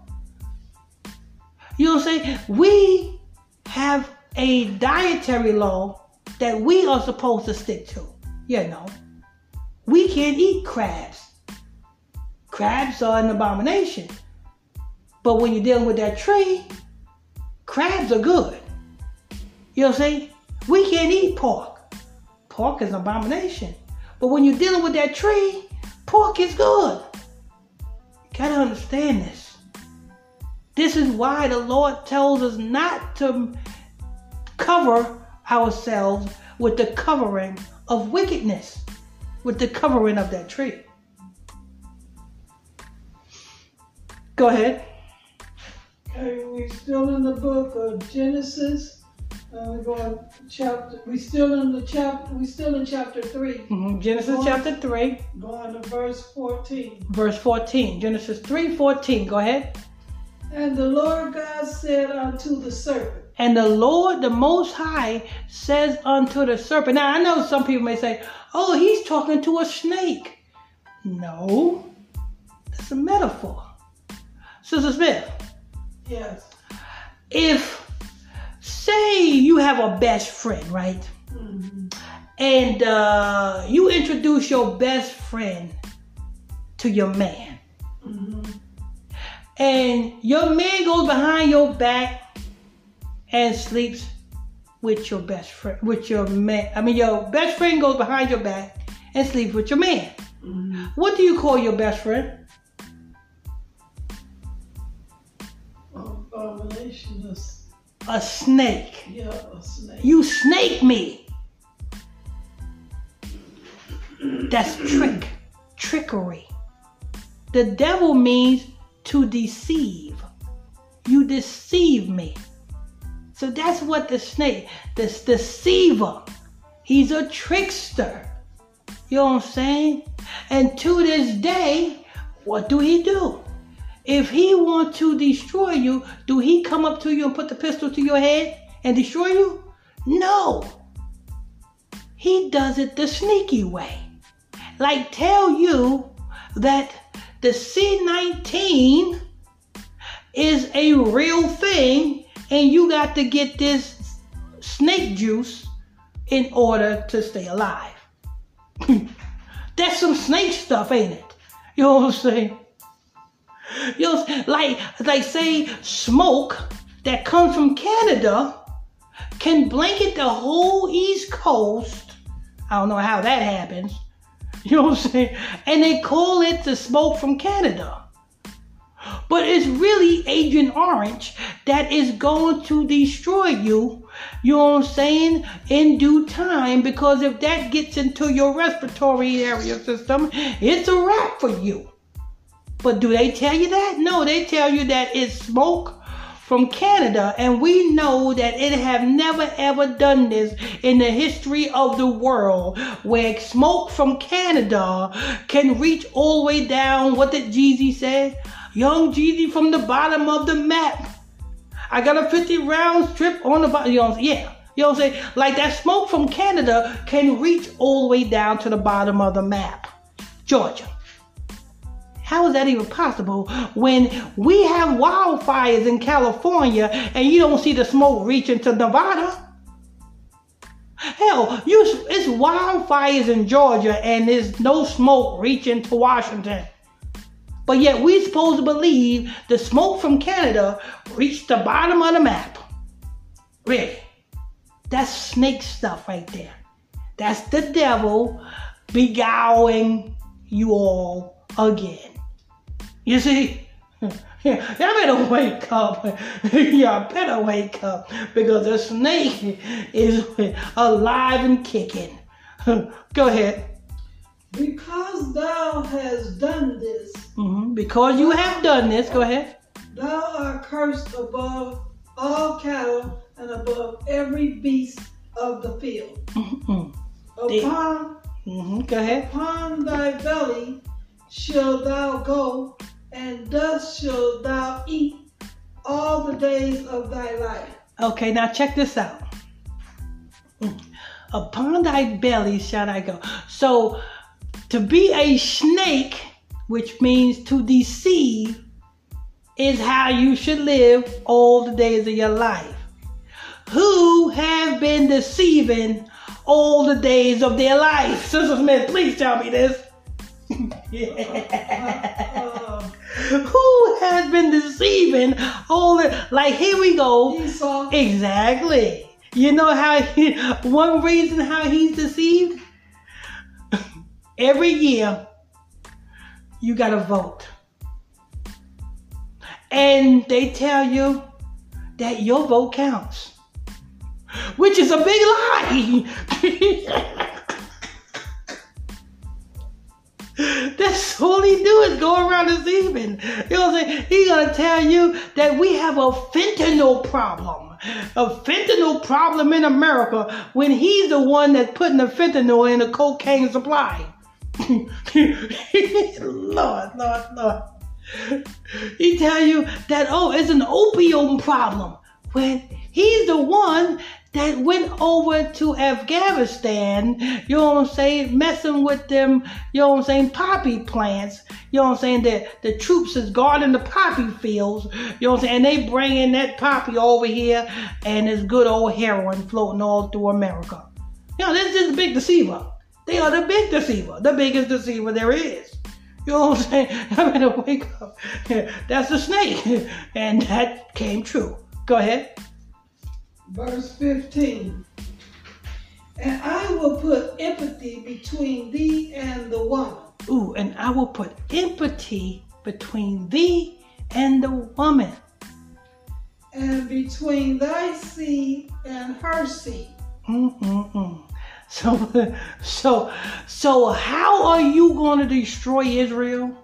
You know what I'm saying? We have a dietary law that we are supposed to stick to. You know, we can't eat crabs. Crabs are an abomination. But when you're dealing with that tree, crabs are good. You know what I'm saying? We can't eat pork. Pork is an abomination. But when you're dealing with that tree, pork is good. You gotta understand this. This is why the Lord tells us not to cover ourselves with the covering of wickedness, with the covering of that tree. Go ahead. Okay, we're still in the book of Genesis. Uh, we're going chapter. We still in the chapter. We still in chapter 3 Mhm. Genesis chapter 3, Going to verse fourteen. verse 14. Genesis three fourteen. Go ahead. And the Lord God said unto the serpent, And the Lord, the Most High, says unto the serpent. Now, I know some people may say, oh, he's talking to a snake. No, that's a metaphor. Sister Smith, "Yes, if, say, you have a best friend, right? Mhm. And uh, you introduce your best friend to your man. Mhm. And your man goes behind your back and sleeps with your best friend, with your man. I mean, your best friend goes behind your back and sleeps with your man. Mhm. What do you call your best friend? is A snake. yeah a snake." You snake me. That's trick, trickery. The devil means to deceive. You deceive me. So that's what the snake, this deceiver, he's a trickster. You know what I'm saying? And to this day, what do he do? If he want to destroy you, do he come up to you and put the pistol to your head and destroy you? No. He does it the sneaky way. Like tell you that the C19 is a real thing and you got to get this snake juice in order to stay alive. That's some snake stuff, ain't it? You know what I'm saying? You know, like like say smoke that comes from Canada can blanket the whole East Coast. I don't know how that happens. You know what I'm saying? And they call it the smoke from Canada. But it's really Agent Orange that is going to destroy you, you know what I'm saying, in due time. Because if that gets into your respiratory area system, it's a wrap for you. But do they tell you that? No, they tell you that it's smoke from Canada, and we know that it have never ever done this in the history of the world, where smoke from Canada can reach all the way down. What did Jeezy say? Young Jeezy from the bottom of the map. I got a 50 round strip on the bottom. You know, yeah. You know what I'm saying? Like that smoke from Canada can reach all the way down to the bottom of the map. Georgia. How is that even possible when we have wildfires in California and you don't see the smoke reaching to Nevada? Hell, you, it's wildfires in Georgia and there's no smoke reaching to Washington. But yet we supposed to believe the smoke from Canada reached the bottom of the map. Really? That's snake stuff right there. That's the devil beguiling you all again. You see? Yeah, y'all better wake up. y'all better wake up because the snake is alive and kicking. Go ahead. Because thou hast done this, hmm Because you have done this, go ahead. thou art cursed above all cattle and above every beast of the field. hmm Upon, hmm Go ahead. upon thy belly shalt thou go, and thus shalt thou eat all the days of thy life. Okay, now check this out. Upon thy belly shall I go. So, to be a snake, which means to deceive, is how you should live all the days of your life. Who have been deceiving all the days of their life? Sister Smith, please tell me this. Uh, Who has been deceiving all the like here we go. Esau, Exactly. You know how he, one reason how he's deceived? Every year, you got to vote. And they tell you that your vote counts, which is a big lie. That's all he do is go around deceiving. You know what I'm saying? He gonna tell you that we have a fentanyl problem. A fentanyl problem in America when he's the one that's putting the fentanyl in the cocaine supply. Lord, Lord, Lord. He tell you that oh, it's an opium problem when he's the one that went over to Afghanistan, you know what I'm saying, messing with them, you know what I'm saying, poppy plants, you know what I'm saying, that the troops is guarding the poppy fields, you know what I'm saying, and they bringing that poppy over here and it's good old heroin floating all through America. You know, this is a big deceiver. They are the big deceiver, the biggest deceiver there is. You know what I'm saying? I better wake up. That's the snake. And that came true. Go ahead. Verse 15. And I will put empathy between thee and the woman, Ooh, and I will put empathy between thee and the woman. and between thy seed and her seed. Mm-mm-mm. So, so, so, how are you going to destroy Israel?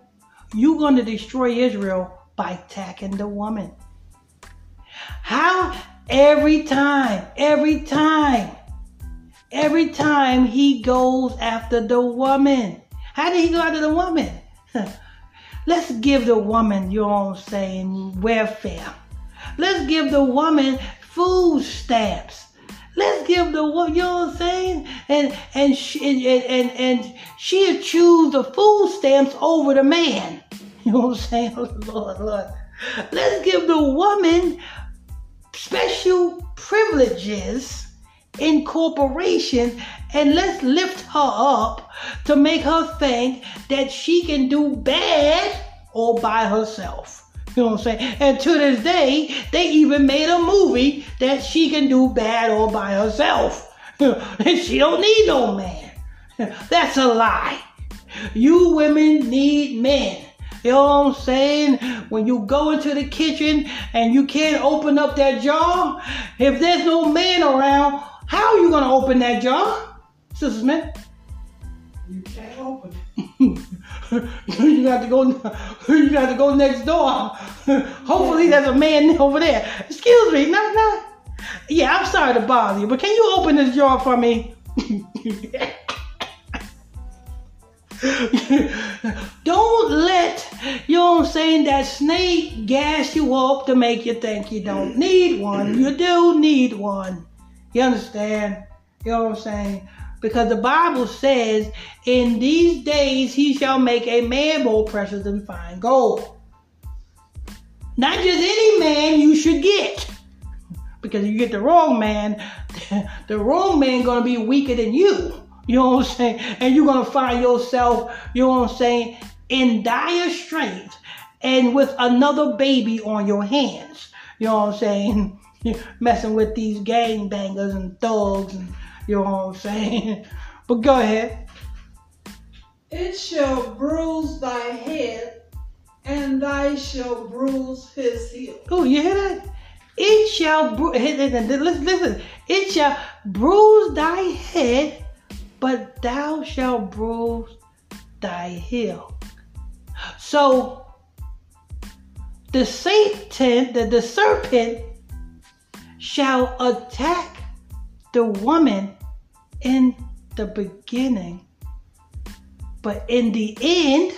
You're going to destroy Israel by attacking the woman. How? Every time, every time, every time he goes after the woman. How did he go after the woman? Let's give the woman, you know what I'm saying, welfare. Let's give the woman food stamps. Let's give the wo- you know what I'm saying, and and she, and and, and she'll choose the food stamps over the man. You know what I'm saying, Lord, Lord. Let's give the woman special privileges in corporation, and let's lift her up to make her think that she can do bad all by herself. You know what I'm saying? And to this day, they even made a movie that she can do bad all by herself. and she don't need no man. That's a lie. You women need men. You know what I'm saying? When you go into the kitchen and you can't open up that jar, if there's no man around, how are you gonna open that jar, Sister Smith? You can't open it. you got to go. You got to go next door. Hopefully, there's a man over there. Excuse me, no, no. Yeah, I'm sorry to bother you, but can you open this jar for me? don't let you know what I'm saying that snake gas you up to make you think you don't need one. You do need one. You understand? You know what I'm saying? Because the Bible says, in these days he shall make a man more precious than fine gold. Not just any man you should get. Because if you get the wrong man, the wrong man gonna be weaker than you. You know what I'm saying? And you're gonna find yourself, you know what I'm saying, in dire straits and with another baby on your hands. You know what I'm saying? You're Messing with these gang bangers and thugs and you know what I'm saying? But go ahead. It shall bruise thy head, and thy shall bruise his heel. Oh, you hear that? It shall bru- listen, listen. It shall bruise thy head, but thou shalt bruise thy heel. So the Satan, the, the serpent, shall attack the woman in the beginning, but in the end,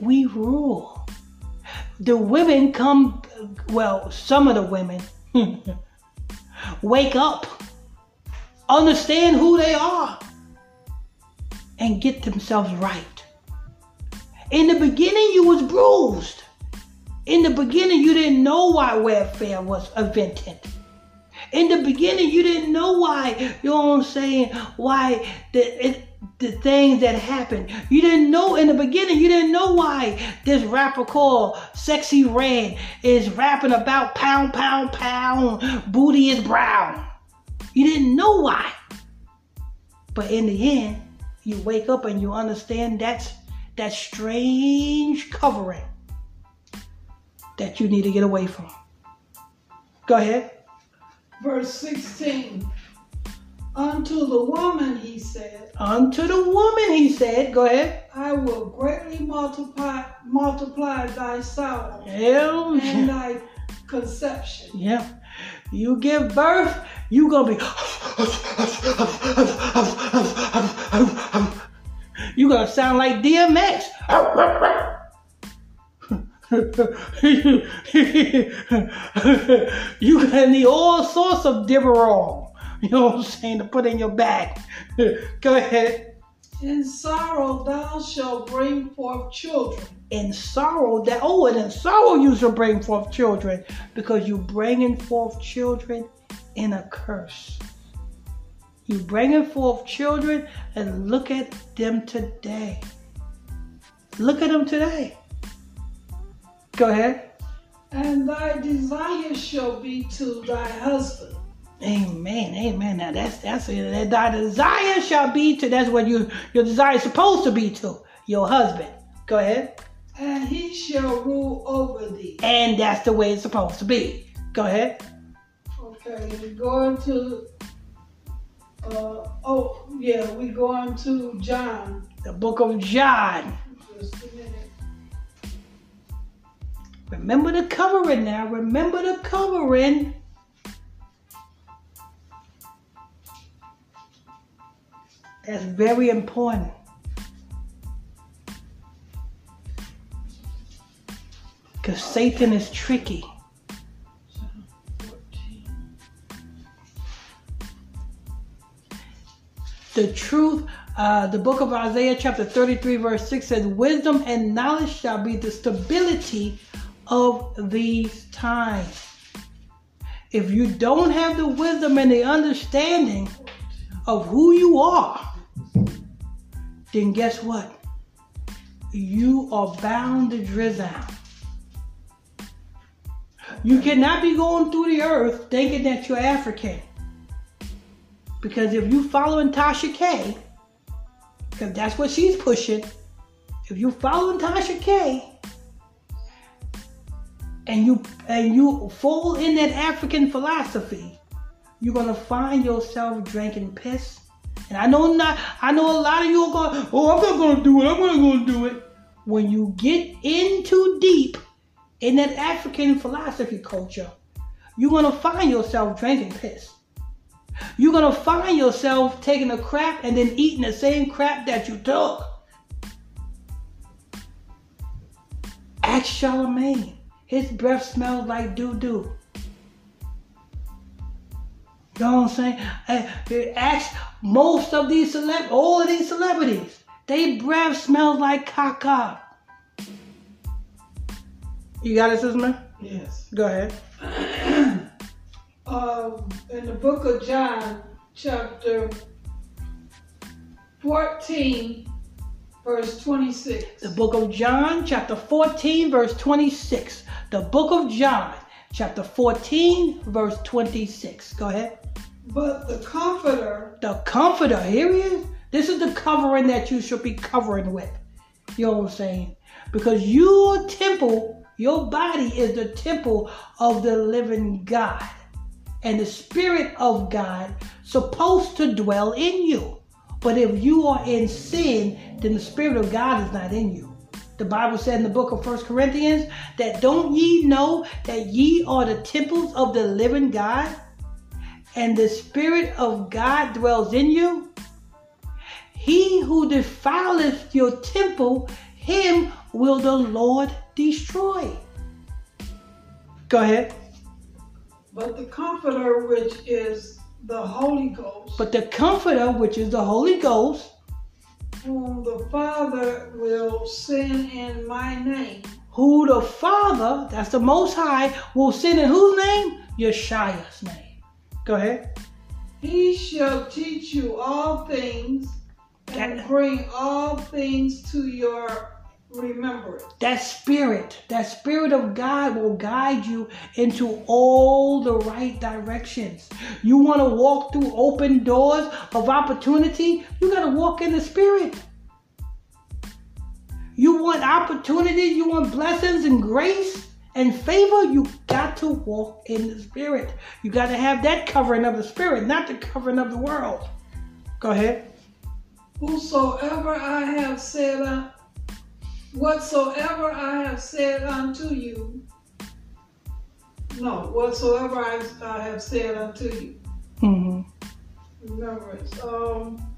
we rule. The women come, well, some of the women wake up, understand who they are, and get themselves right. In the beginning, you was bruised. In the beginning, you didn't know why welfare was invented. In the beginning, you didn't know why, you know I'm saying, why the, it, the things that happened. You didn't know in the beginning, you didn't know why this rapper called Sexyy Red is rapping about pound, pound, pound, booty is brown. You didn't know why. But in the end, you wake up and you understand that's that strange covering that you need to get away from. Go ahead. Verse 16. Unto the woman he said, Unto the woman, he said, go ahead. I will greatly multiply multiply thy sorrow and thy conception. yeah. You give birth, you gonna be. you gonna sound like DMX. you gonna need all sorts of Demerol. You know what I'm saying to put in your bag. Go ahead. In sorrow thou shalt bring forth children. in sorrow that oh and in sorrow you shall bring forth children because you bringing forth children in a curse. You bringing forth children and look at them today. Look at them today. Go ahead. And thy desire shall be to thy husband, amen amen now that's that's it that thy desire shall be to that's what you your desire is supposed to be to your husband go ahead and he shall rule over thee. and that's the way it's supposed to be go ahead Okay, we're going to, uh, oh, yeah, we're going to John. the book of john Just a minute. Remember the covering now. Remember the covering. That's very important. Because Satan is tricky. The truth, uh, the book of Isaiah, chapter 33, verse 6 says, Wisdom and knowledge shall be the stability of these times. If you don't have the wisdom and the understanding of who you are, then guess what? You are bound to drizzle out. You cannot be going through the earth thinking that you're African. Because if you following Tasha K, because that's what she's pushing, if you following Tasha K and you and you fall in that African philosophy, you're gonna find yourself drinking piss. And I know not I know a lot of you are going, oh I'm not gonna do it, I'm not gonna do it. When you get in too deep in that African philosophy culture, you're gonna find yourself drinking piss. You're gonna find yourself taking a crap and then eating the same crap that you took. Ask Charlamagne. His breath smells like doo doo. You know what I'm saying? Ask most of these celeb, all of these celebrities. They breath smells like caca. You got it, Sister Man? Yes. Go ahead. um, in the book of John, chapter 14, verse 26. The book of John, chapter 14, verse 26. The book of John, chapter 14, verse 26. Go ahead. But the Comforter, The comforter, here he is. This is the covering that you should be covering with. You know what I'm saying? Because your temple, your body is the temple of the living God. And the Spirit of God supposed to dwell in you. But if you are in sin, then the Spirit of God is not in you. The Bible said in the book of First Corinthians that don't ye know that ye are the temples of the living God? And the Spirit of God dwells in you, he who defileth your temple, him will the Lord destroy. Go ahead. but the Comforter, which is the Holy Ghost, But the Comforter, which is the Holy Ghost, whom the Father will send in my name, who the Father, that's the Most High, will send in whose name? Yeshua's name. Go ahead. he shall teach you all things and That- bring all things to your remembrance. That spirit, that spirit of God will guide you into all the right directions. You want to walk through open doors of opportunity, you got to walk in the spirit. You want opportunity, you want blessings and grace and favor, you got to walk in the spirit. You got to have that covering of the spirit, not the covering of the world. Go ahead. Whosoever I have said, un- whatsoever I have said unto you, no, whatsoever I, I have said unto you. hmm Remembrance. Um,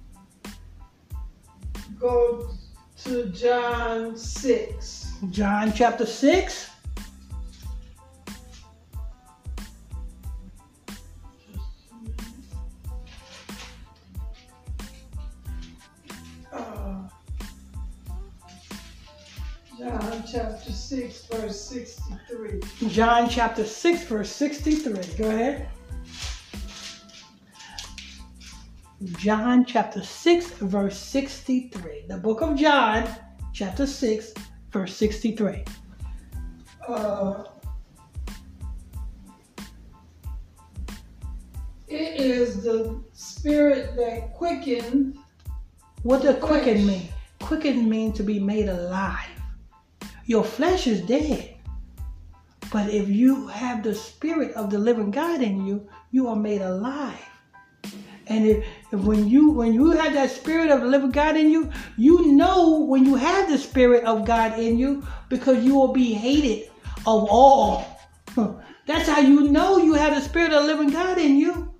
go to John 6. John chapter 6. John chapter 6, verse 63. John chapter 6, verse 63. Go ahead. John chapter 6, verse 63. The book of John, chapter 6, verse 63. Uh, it is the spirit that quickens What does quicken mean? Quicken means to be made alive. Your flesh is dead. But if you have the spirit of the living God in you, you are made alive. And if, if when you when you have that spirit of the living God in you, you know when you have the spirit of God in you because you will be hated of all. That's how you know you have the spirit of the living God in you.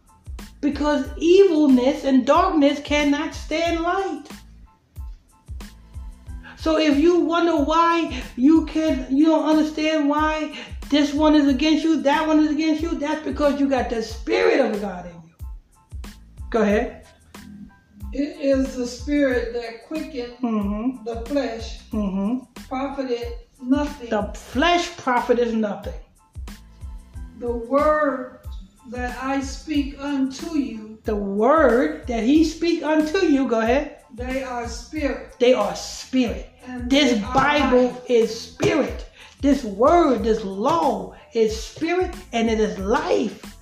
Because evilness and darkness cannot stand light. So if you wonder why you can you don't understand why this one is against you, that one is against you, that's because you got the spirit of God in you. Go ahead. It is the spirit that quickened Mm-hmm. the flesh, Mm-hmm. profited nothing. The flesh profit is nothing. The word that I speak unto you, The word that he speak unto you, go ahead. They are spirit. They are spirit. This Bible is spirit. This word, this law is spirit and it is life.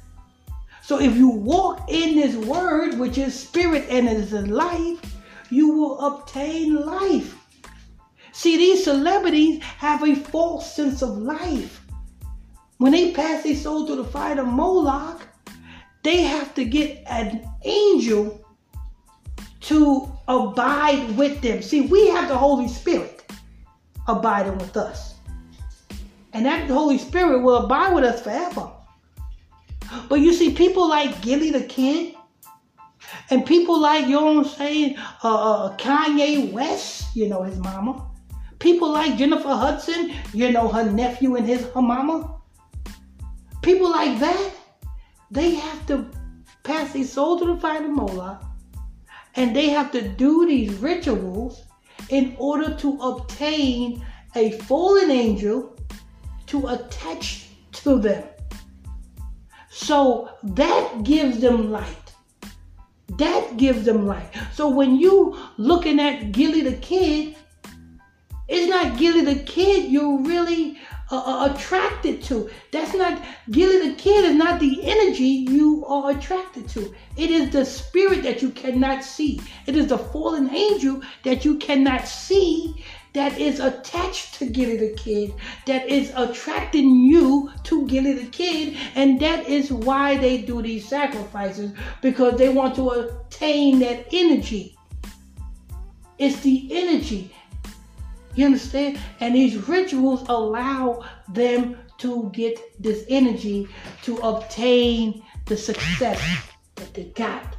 So if you walk in this word, which is spirit and it is life, you will obtain life. See, these celebrities have a false sense of life. When they pass their soul through the fire of Moloch, they have to get an angel to abide with them. See, we have the Holy Spirit abiding with us. And that Holy Spirit will abide with us forever. But you see, people like Gillie the Kid, and people like, you know what I'm saying, uh, uh, Kanye West, you know his mama. People like Jennifer Hudson, you know her nephew and his her mama. People like that, they have to pass their soul to the fire Moloch, and they have to do these rituals in order to obtain a fallen angel to attach to them. So that gives them light. That gives them light. So when you looking at Gillie the Kid, it's not Gillie the Kid you're really uh, attracted to. That's not Gillie the Kid is not the energy you are attracted to. It is the spirit that you cannot see. It is the fallen angel that you cannot see that is attached to Gillie the Kid, that is attracting you to Gillie the Kid, and that is why they do these sacrifices because they want to attain that energy. It's the energy. You understand? And these rituals allow them to get this energy to obtain the success that they got.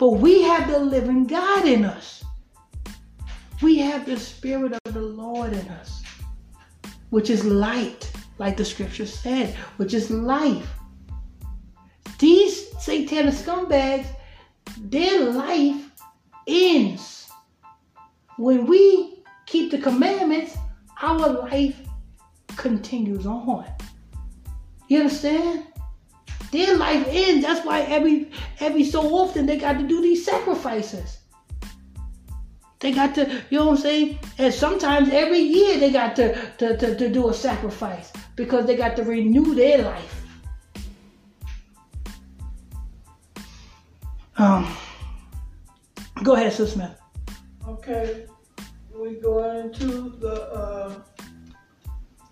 But we have the living God in us. We have the Spirit of the Lord in us, which is light, like the scripture said, which is life. These satanic scumbags, their life ends. When we keep the commandments, our life continues on. You understand? Their life ends. That's why every every so often they got to do these sacrifices. They got to, you know what I'm saying? And sometimes every year they got to, to, to, to do a sacrifice because they got to renew their life. Um, go ahead, Sis Smith. Okay, we go into the. Uh,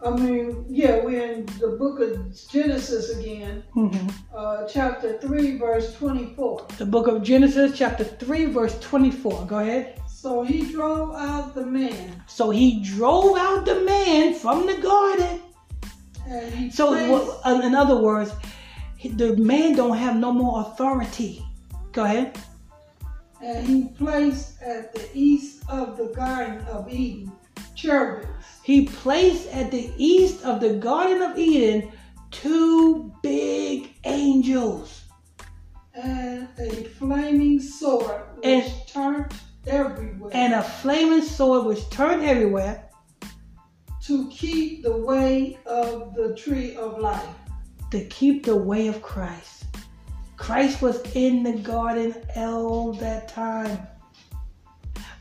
I mean, yeah, we're in the book of Genesis again, hmm uh, chapter three, verse twenty-four. The book of Genesis, chapter 3, verse 24. Go ahead. So he drove out the man, So he drove out the man from the garden. and he So, placed, uh, in other words, the man don't have no more authority. Go ahead. And he placed at the east of the Garden of Eden cherubims He placed at the east of the Garden of Eden two big angels. and a flaming sword which And- turned everywhere And a flaming sword was turned everywhere to keep the way of the tree of life. to keep the way of Christ. Christ was in the garden all that time.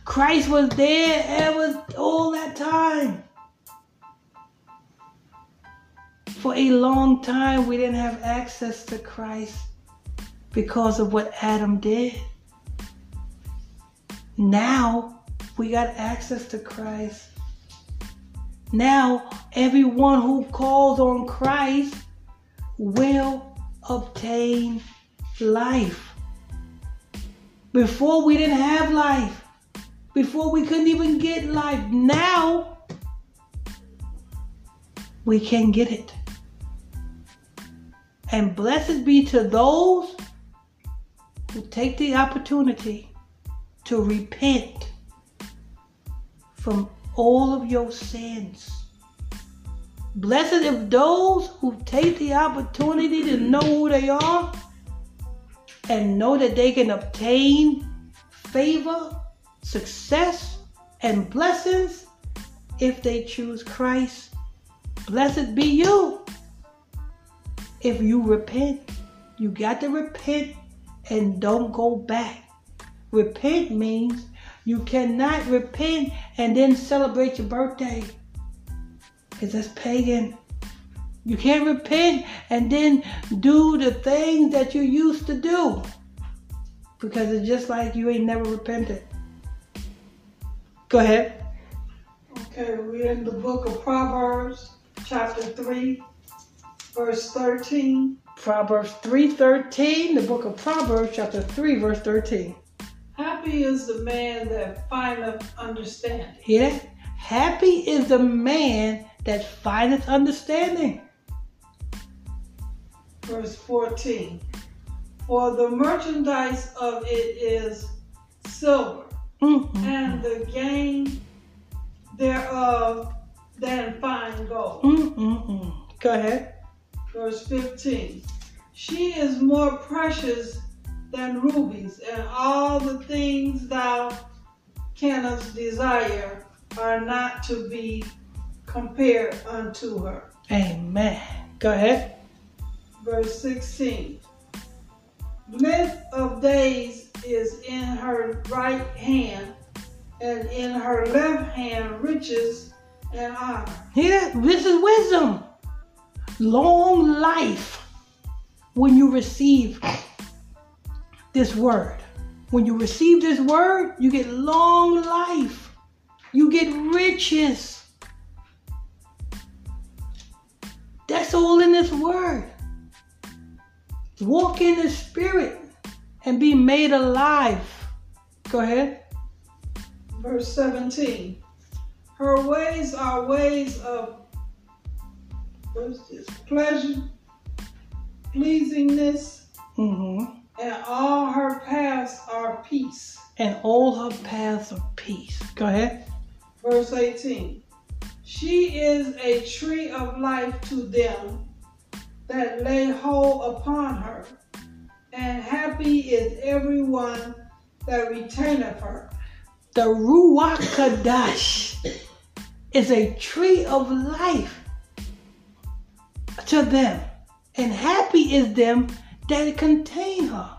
Christ was there and was all that time. For a long time, we didn't have access to Christ because of what Adam did. Now we got access to Christ. Now everyone who calls on Christ will obtain life. Before we didn't have life. Before we couldn't even get life. Now we can get it. And blessed be to those who take the opportunity to repent from all of your sins. Blessed if those who take the opportunity to know who they are and know that they can obtain favor, success, and blessings if they choose Christ. Blessed be you if you repent. You got to repent and don't go back. Repent means you cannot repent and then celebrate your birthday. Because that's pagan. You can't repent and then do the things that you used to do. Because it's just like you ain't never repented. Go ahead. Okay, we're in the book of Proverbs, chapter 3, verse 13. Proverbs 3.13, the book of Proverbs, chapter 3, verse 13. Happy is the man that findeth understanding. Hear that? Happy is the man that findeth understanding. Verse 14. For the merchandise of it is silver, Mm-mm. and the gain thereof than fine gold. Mm-mm-mm. Go ahead. Verse 15. She is more precious than rubies, and all the things thou canst desire are not to be compared unto her. Amen. Go ahead. Verse 16. Length of days is in her right hand, and in her left hand riches and honor. Hear? This is wisdom. Long life when you receive this word. When you receive this word, you get long life. You get riches. That's all in this word. Walk in the spirit and be made alive. Go ahead. Verse 17. Her ways are ways of pleasure, pleasingness, Mm-hmm. and all her paths are peace. And all her paths of peace. Go ahead. Verse 18. She is a tree of life to them that lay hold upon her, and happy is everyone that retaineth her. The Ruach Kadash is a tree of life to them, and happy is them that contain her.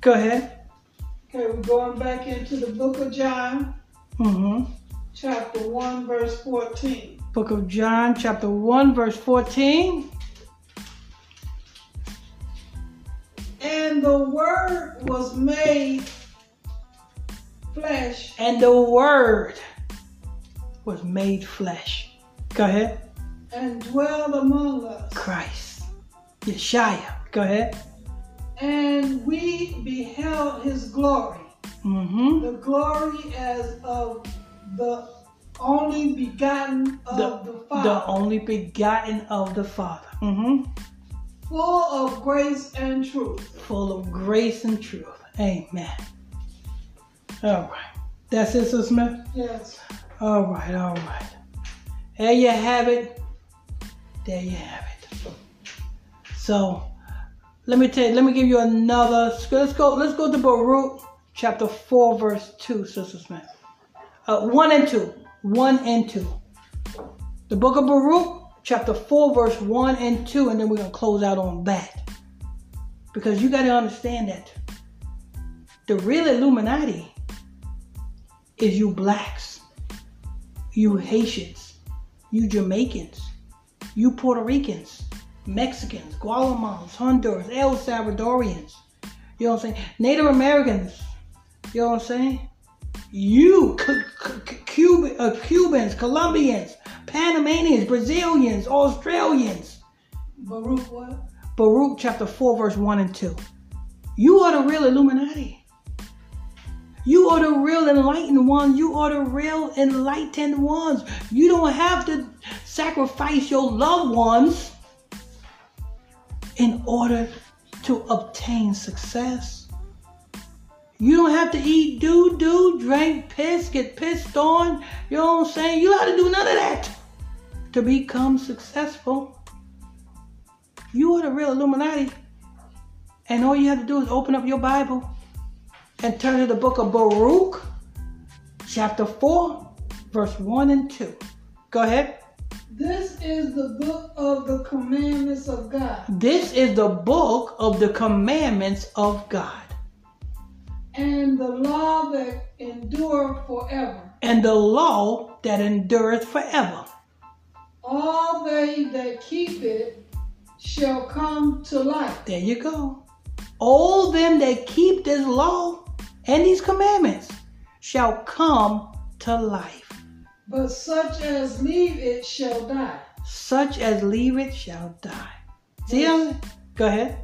Go ahead. Okay, we're going back into the book of John, Mm-hmm. chapter 1, verse 14. Book of John, chapter 1, verse 14. And the word was made flesh And the Word was made flesh. Go ahead. and dwelled among us. Christ. Yeshua. Go ahead. And we beheld his glory, Mm-hmm. the glory as of the only begotten of The, the, Father, the only begotten of the Father. Mm-hmm. full of grace and truth. Full of grace and truth. Amen. All right. That's it, Sister Smith? Yes. All right, all right. There you have it. There you have it. So, let me tell you, let me give you another. Let's go. Let's go to Baruch chapter four, verse two, Sister Smith. Uh, one and two. One and two. The book of Baruch, chapter four, verse one and two, and then we're gonna close out on that. Because you gotta understand that the real Illuminati is you blacks you Haitians, you Jamaicans, you Puerto Ricans, Mexicans, Guatemalans, Honduras, El Salvadorians, you know what I'm saying? Native Americans, you know what I'm saying? You, C- C- Cuban, uh, Cubans, Colombians, Panamanians, Brazilians, Australians. Baruch what? Baruch chapter 4, verse 1 and 2. You are the real Illuminati. You are the real enlightened ones. You are the real enlightened ones. You don't have to sacrifice your loved ones in order to obtain success. You don't have to eat doo doo, drink piss, get pissed on. You know what I'm saying? You don't have to do none of that to become successful. You are the real Illuminati. And all you have to do is open up your Bible and turn to the book of Baruch, chapter 4, verse 1 and 2. Go ahead. This is the book of the commandments of God, This is the book of the commandments of God. And the law that endure forever. And the law that endureth forever. All they that keep it shall come to life. There you go. All them that keep this law and these commandments shall come to life. But such as leave it shall die. Such as leave it shall die. See them? Go ahead.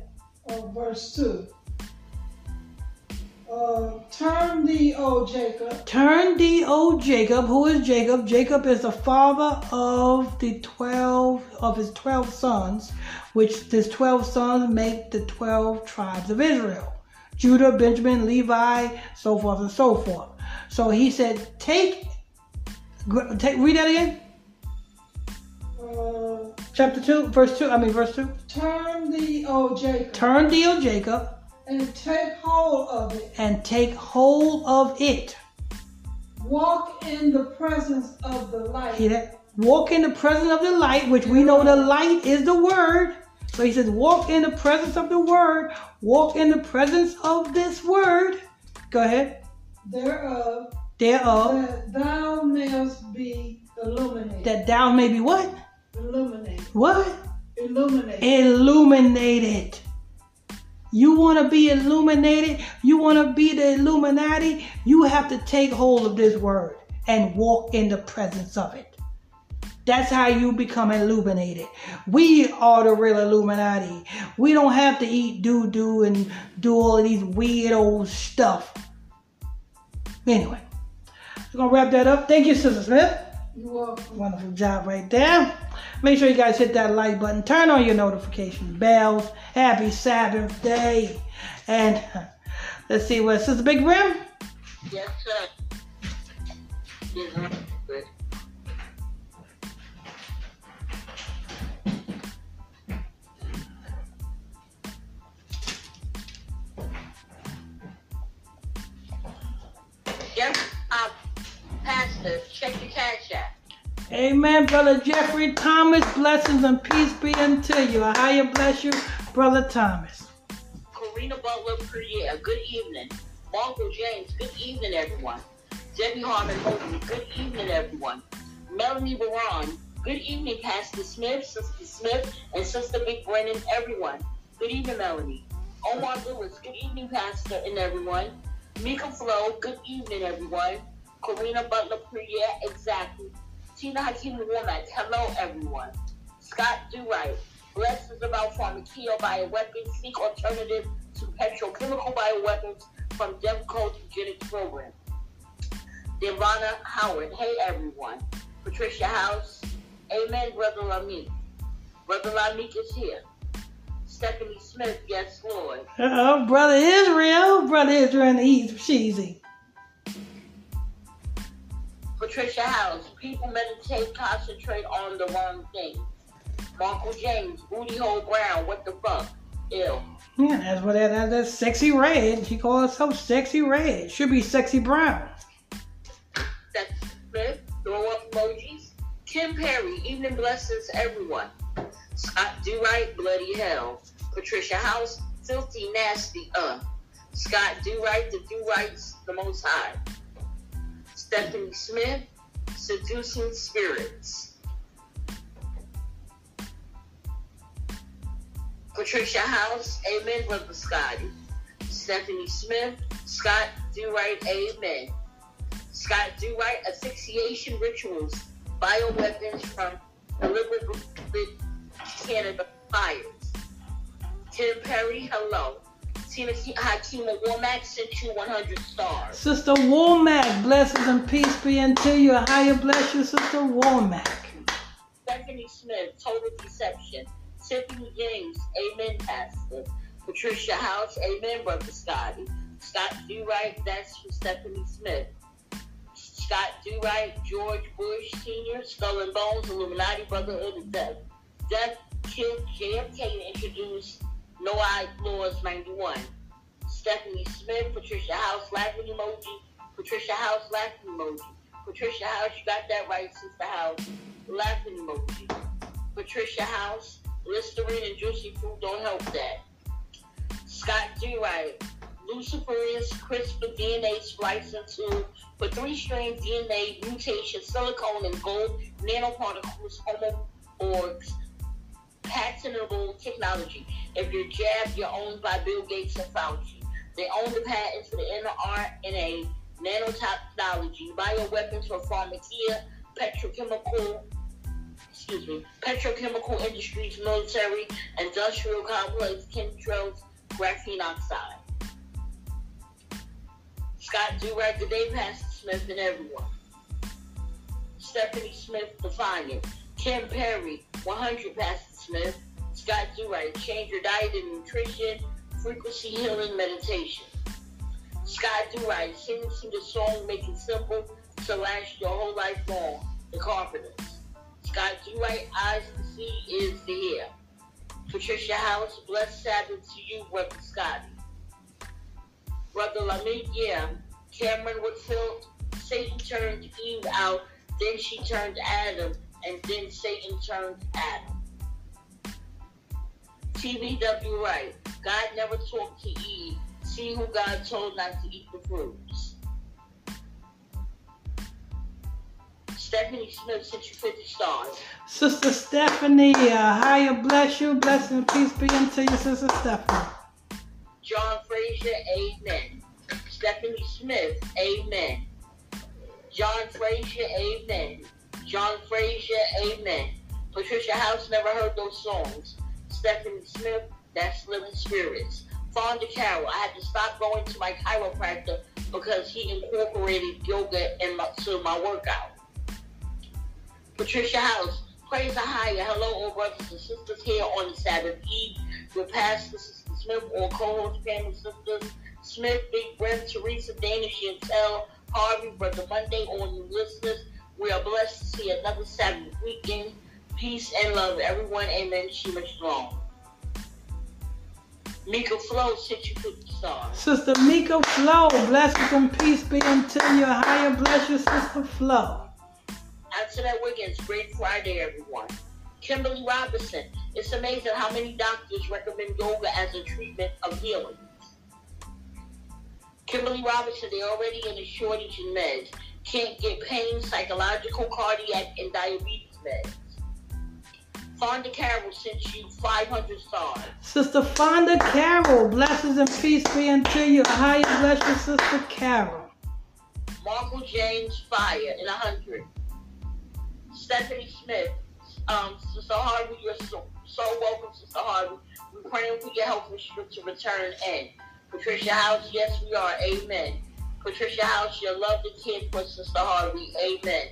Verse 2. Uh, turn thee, O Jacob, Turn thee, O Jacob. Who is Jacob? Jacob is the father of the twelve of his twelve sons, which his twelve sons make the twelve tribes of Israel. Judah, Benjamin, Levi, so forth and so forth. So he said, take, take read that again. uh, Chapter two, verse two. I mean verse two. turn thee, O Jacob, Turn thee, O Jacob, and take hold of it. and take hold of it. Walk in the presence of the light. Hear that? Walk in the presence of the light, which we know the light is the word. So he says, walk in the presence of the word. Walk in the presence of this word. Go ahead. Thereof, Thereof, that thou mayest be illuminated. that thou may be what? illuminated. What? Illuminated. Illuminated. You want to be illuminated? You want to be the Illuminati? You have to take hold of this word and walk in the presence of it. That's how you become illuminated. We are the real Illuminati. We don't have to eat doo doo and do all of these weird old stuff. Anyway, we're going to wrap that up. Thank you, Sister Smith. You're. Wonderful job right there. Make sure you guys hit that like button. Turn on your notification bells. Happy Sabbath day. And let's see what Sister Big Rim. Yes, sir. Yes. Good. Yes, uh, Pastor, check your app. Amen, Brother Jeffrey Thomas. Blessings and peace be unto you. I higher bless you, Brother Thomas. Karina Butler Perrier, good evening. Marco James, good evening, everyone. Debbie Harmon Holden, good evening, everyone. Melanie Baron, good evening, Pastor Smith, Sister Smith, and Sister Big Brennan, everyone. Good evening, Melanie. Omar Lewis, good evening, Pastor, and everyone. Mika Flo, good evening, everyone. Karina Butler Perrier, exactly. Tina Womack, hello, everyone. Scott Durite, Blessed is about pharmakeia bioweapons, seek alternative to petrochemical bioweapons from Demco Eugenics Program. Devana Howard, hey everyone. Patricia House, amen, Brother Lamick. Brother Lamick is here. Stephanie Smith, yes, Lord. Oh, Brother Israel. Brother Israel East Sheezy. Patricia House, people meditate, concentrate on the wrong thing. Marco James, Booty Hole Brown, what the fuck? Ew. Yeah, that's what that, that that's Sexyy Red. She calls herself Sexyy Red. Should be sexy brown. Seth Smith, throw up emojis. Kim Perry, evening blessings, everyone. Scott Do-Right, bloody hell. Patricia House, filthy nasty, uh. Scott Do-Right, the Do-Rights, the most high. Stephanie Smith, seducing spirits. Patricia House, amen, Brother Scotty. Stephanie Smith, Scott Do-Right, amen. Scott Do Right asphyxiation rituals, bioweapons from deliberate Canada fires. Tim Perry, hello. Tina uh, Hakima Womack sent you 100 stars. Sister Womack, blessings and peace be unto you. Higher bless you, Sister Womack. Stephanie Smith, Total Deception. Tiffany James, Amen, Pastor. Patricia House, Amen, Brother Scotty. Scott Do Right, that's for Stephanie Smith. Scott Do Right, George Bush Sr., Skull and Bones, Illuminati Brotherhood of Death. Death killed JFK and introduced Noahide Laws 91. Stephanie Smith, Patricia House, laughing emoji. Patricia House, laughing emoji. Patricia House, you got that right, Sister House. Laughing emoji. Patricia House, Listerine and juicy fruit don't help that. Scott D. Wright. Luciferase CRISPR DNA splicing tool for three strain DNA mutation, silicone and gold nanoparticles, homoborgs, patentable technology. If you're jabbed, you're owned by Bill Gates and Fauci. They own the patents for the mRNA nanotechnology, bioweapons for pharmakeia, petrochemical, excuse me, petrochemical industries, military, industrial complex, chemtrails, graphene oxide. Scott Durag, the day Pastor Smith, and everyone. Stephanie Smith, Defiant. Tim Perry, 100 Pastor Smith. Scott Durag, change your diet and nutrition, frequency healing meditation. Scott Durag, sing to the song, make it simple to last your whole life long. The Carpenters. Scott Durag, eyes to see is to hear. Patricia House, blessed Sabbath to you, Brother Scotty. Brother Lamick, yeah. Cameron Whitfield, Satan turned Eve out, then she turned Adam, and then Satan turned Adam. TBW Right. God never talked to Eve. See who God told not to eat the fruits. Stephanie Smith sent you 50 stars. Sister Stephanie, uh, bless you, blessing and peace be unto you, Sister Stephanie. John Frazier, amen. Stephanie Smith, amen. John Frazier, amen. John Frazier, amen. Patricia House never heard those songs. Stephanie Smith, that's Living Spirits. Fonda Carroll, I had to stop going to my chiropractor because he incorporated yoga into my workout. Patricia House, praise the higher. Hello, all brothers and sisters here on the Sabbath Eve with Pastor Sister Smith, or co-host family sisters, Smith, Big Brent, Teresa, Dana, Chantel, Harvey, Brother Monday, all you listeners. We are blessed to see another Sabbath weekend. Peace and love, everyone. Amen. Shema Shalom. Mika Flow, sent you 50 stars. Sister Mika Flow, blessings and peace be unto you, higher bless you, Sister Flow. Antoinette Wiggins, great Friday, everyone. Kimberly Robinson, it's amazing how many doctors recommend yoga as a treatment of healing. Kimberly Robinson, they're already in a shortage in meds. Can't get pain, psychological, cardiac, and diabetes meds. Fonda Carroll sent you 500 stars. Sister Fonda Carroll, blessings and peace be unto you, higher bless you, Sister Carol. Marco James Fire in 100. Stephanie Smith, um, Sister Harvey, you're so, so welcome, Sister Harvey. We're praying for your health to return in. Patricia House, yes, we are. Amen. Patricia House, your love the kid for Sister Harvey. Amen.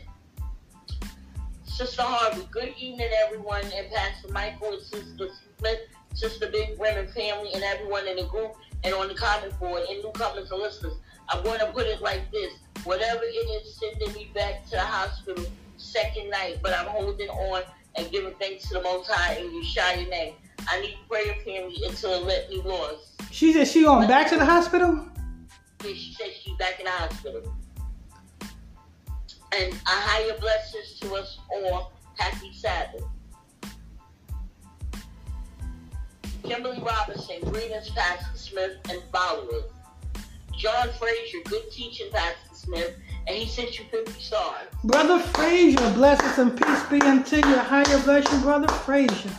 Sister Harvey, good evening, everyone, and Pastor Michael and Sister Smith, Sister Big Women family, and everyone in the group and on the comment board, and newcomers and listeners. I'm going to put it like this. Whatever it is sending me back to the hospital second night, but I'm holding on and giving thanks to the Most High in your name. I need prayer family until it let me loose. She said she going back to the hospital? She said she's back in the hospital. And a higher blessings to us all. Happy Sabbath. Kimberly Robinson, greetings, Pastor Smith, and followers. John Frazier, good teaching, Pastor Smith, and he sent you 50 stars. Brother Frazier, blessings and peace be unto you, higher bless you, Brother Frazier.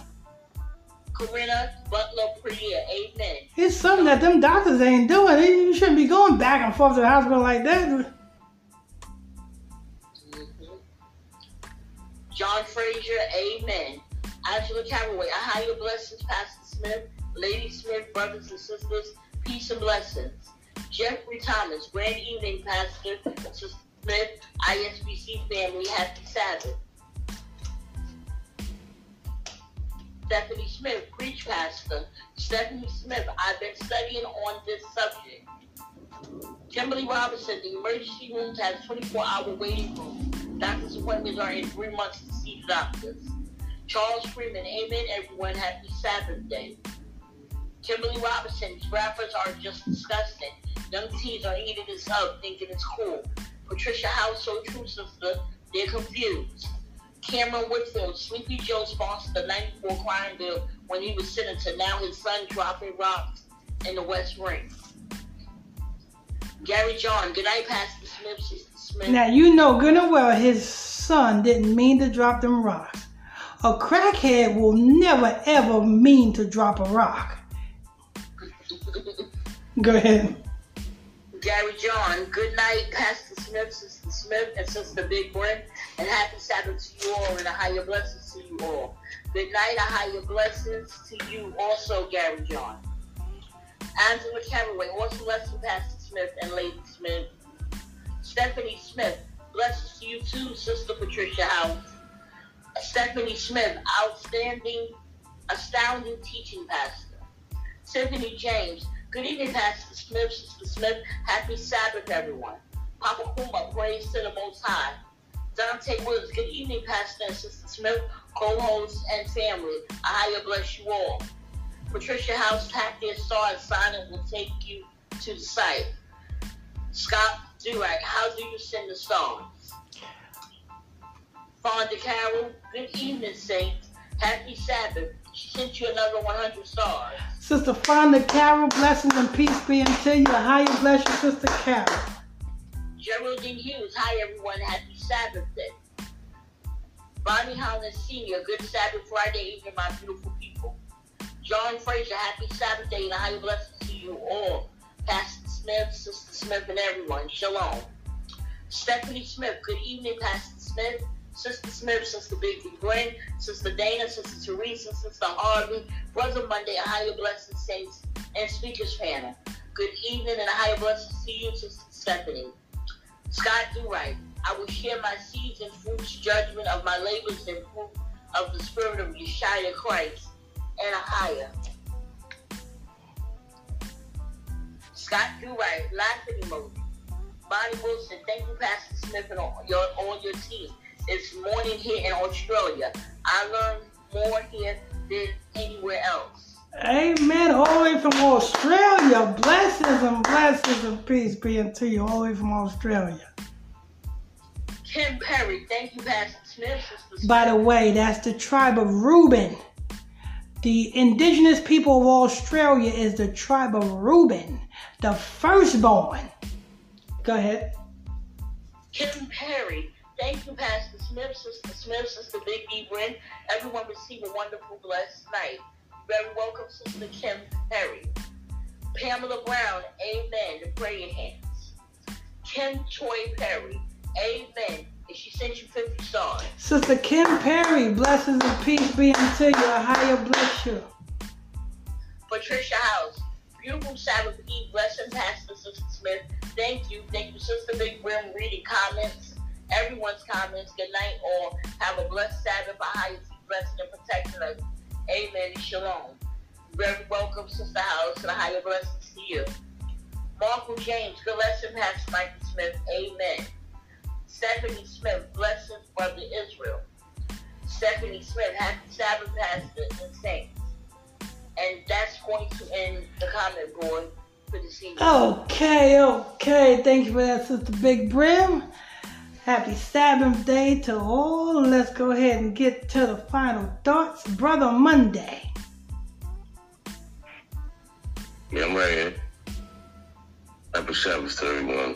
Corinna Butler Priya, amen. It's something that them doctors ain't doing. You shouldn't be going back and forth to the hospital like that. John Frazier, amen. Angela Calloway, a higher blessings, Pastor Smith, Lady Smith, brothers and sisters, peace and blessings. Jeffrey Thomas, grand evening, Pastor Smith, ISBC family, happy Sabbath. Stephanie Smith, preach pastor. Stephanie Smith, I've been studying on this subject. Kimberly Robinson, the emergency rooms has 24-hour waiting room. Doctor's appointments are in three months to see the doctors. Charles Freeman, amen, everyone. Happy Sabbath day. Kimberly Robinson, rappers are just disgusting. Young teens are eating this up, thinking it's cool. Patricia House, so true, sister. They're confused. Cameron Whitfield, Sleepy Joe sponsored the 94 crime bill when he was senator. Now his son dropping rocks in the West Wing. Gary John, good night, Pastor Smith, Sister Smith. Now you know good and well his son didn't mean to drop them rocks. A crackhead will never ever mean to drop a rock. Go ahead. Gary John, good night, Pastor Smith, Sister Smith, and Sister Big Brent, and happy Sabbath to you all, and a higher blessings to you all. Good night, a higher blessings to you also, Gary John. Angela Caraway, awesome lesson, Pastor Smith and Lady Smith. Stephanie Smith, to you too, Sister Patricia House. Stephanie Smith, outstanding, astounding teaching pastor. Tiffany James, good evening, Pastor Smith, Sister Smith. Happy Sabbath, everyone. Papa Kuma, praise to the Most High. Dante Woods, good evening, Pastor and Sister Smith, co-hosts and family. I higher bless you all. Patricia House, star and sign it will take you to the site. Scott Durant, how do you send the stars? Fonda Carroll, good evening, Saints. Happy Sabbath. She sent you another 100 stars. Sister Fonda Carol, blessings and peace be unto you. Higher bless you, Sister Carol. Geraldine Hughes, hi everyone. Happy Sabbath day. Bonnie Holland Sr., good Sabbath Friday evening, my beautiful people. John Fraser, happy Sabbath day and higher blessing to you all. Pastor Smith, Sister Smith, and everyone. Shalom. Stephanie Smith, good evening, Pastor Smith. Sister Smith, Sister Biggie Gwen, Sister Dana, Sister Teresa, Sister Harvey, Brother Monday, a higher blessing saints, and speakers panel. Good evening and a higher blessing to you, Sister Stephanie. Scott do right. I will share my seeds and fruits, judgment of my labors and fruit of the Spirit of Yeshua Christ, and a higher. Scott Durite, laughing emoji. Bonnie Wilson, thank you, Pastor Smith, and all your, all your team. It's morning here in Australia. I learned more here than anywhere else. Amen. All the way from Australia. Blessings and blessings and peace be unto you all the way from Australia. Kim Perry, thank you, Pastor Smith. Smith. By the way, that's the tribe of Reuben. The indigenous people of Australia is the tribe of Reuben, the firstborn. Go ahead. Kim Perry, thank you, Pastor Smith, Sister Smith, Sister Big E. Bryn. Everyone receive a wonderful, blessed night. Very welcome, Sister Kim Perry. Pamela Brown, amen. The praying hands. Kim Toy Perry, amen. And she sent you 50 stars. Sister Kim Perry, blessings and peace be unto you. A higher bless you. Patricia House, beautiful Sabbath Eve. Blessing, Pastor Sister Smith. Thank you. Thank you, Sister Big Brim, reading comments. Everyone's comments. Good night, all. Have a blessed Sabbath. I high blessing and protecting us. Amen shalom. Very welcome, Sister House, and a higher blessings to you. Michael James, good lesson, Pastor Michael Smith. Amen. Stephanie Smith, blessings, Brother Israel. Stephanie Smith, happy Sabbath, Pastor and Saints. And that's going to end the comment board for this evening. Okay, okay. Thank you for that, Sister Big Brim. Happy Sabbath day to all. Let's go ahead and get to the final thoughts. Brother Monday. Yeah, I'm right here. Happy Sabbath to everyone.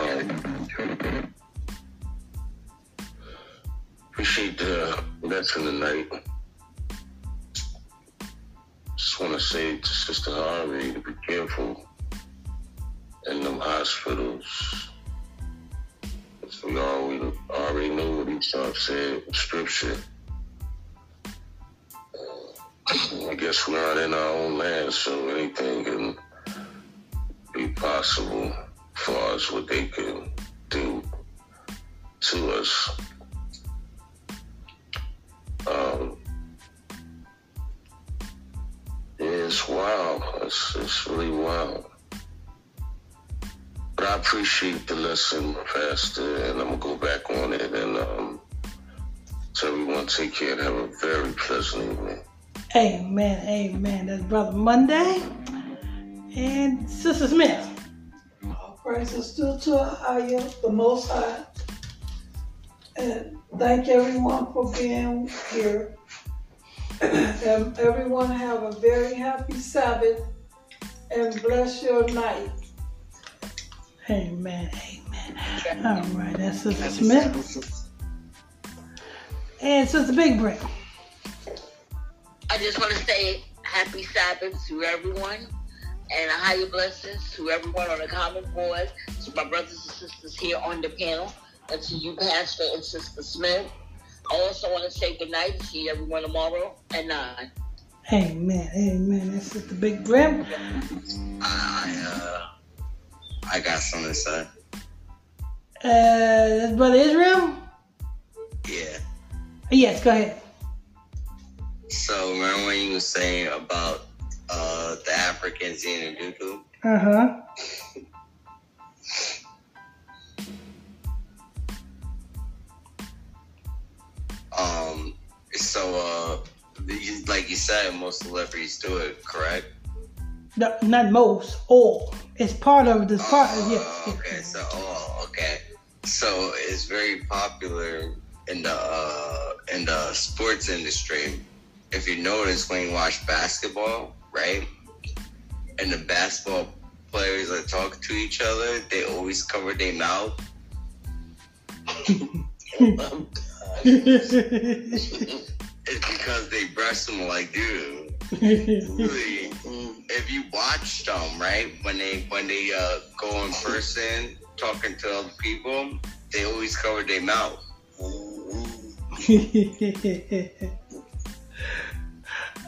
Um, appreciate the lesson tonight. Just want to say to Sister Harvey to be careful in them hospitals. As we already, already know what each time said scripture. I guess we're not in our own land, so anything can be possible as far as what they can do to us. Um, it's wild. It's, it's really wild. But I appreciate the lesson, Pastor, and I'm gonna go back on it. And um, so everyone, take care and have a very pleasant evening. Amen, amen. That's Brother Monday. And Sister Smith. All praises due to our higher, the Most High. And thank everyone for being here. And everyone have a very happy Sabbath and bless your night. Amen. Amen. All right, that's Sister Smith. And Sister Big Brick. I just want to say happy Sabbath to everyone and a higher blessings to everyone on the common board, to my brothers and sisters here on the panel, and to you, Pastor and Sister Smith. I also want to say good night and see everyone tomorrow at 9. Hey man, Amen. Amen. That's Sister Big Brim. I, uh, I got something to say. Uh, Brother Israel? Yeah. Yes, go ahead. So remember when you were saying about uh, the Africans eating doo Uh huh. Um. So, uh, like you said, most celebrities do it, correct? No, not most, all. It's part of this part. Oh, yes. Okay. So, oh, okay. So it's very popular in the uh, in the sports industry. If you notice when you watch basketball, right, and the basketball players that talk to each other, they always cover their mouth. It's because they brush them like, dude. Really, if you watch them, right, when they when they uh, go in person talking to other people, they always cover their mouth.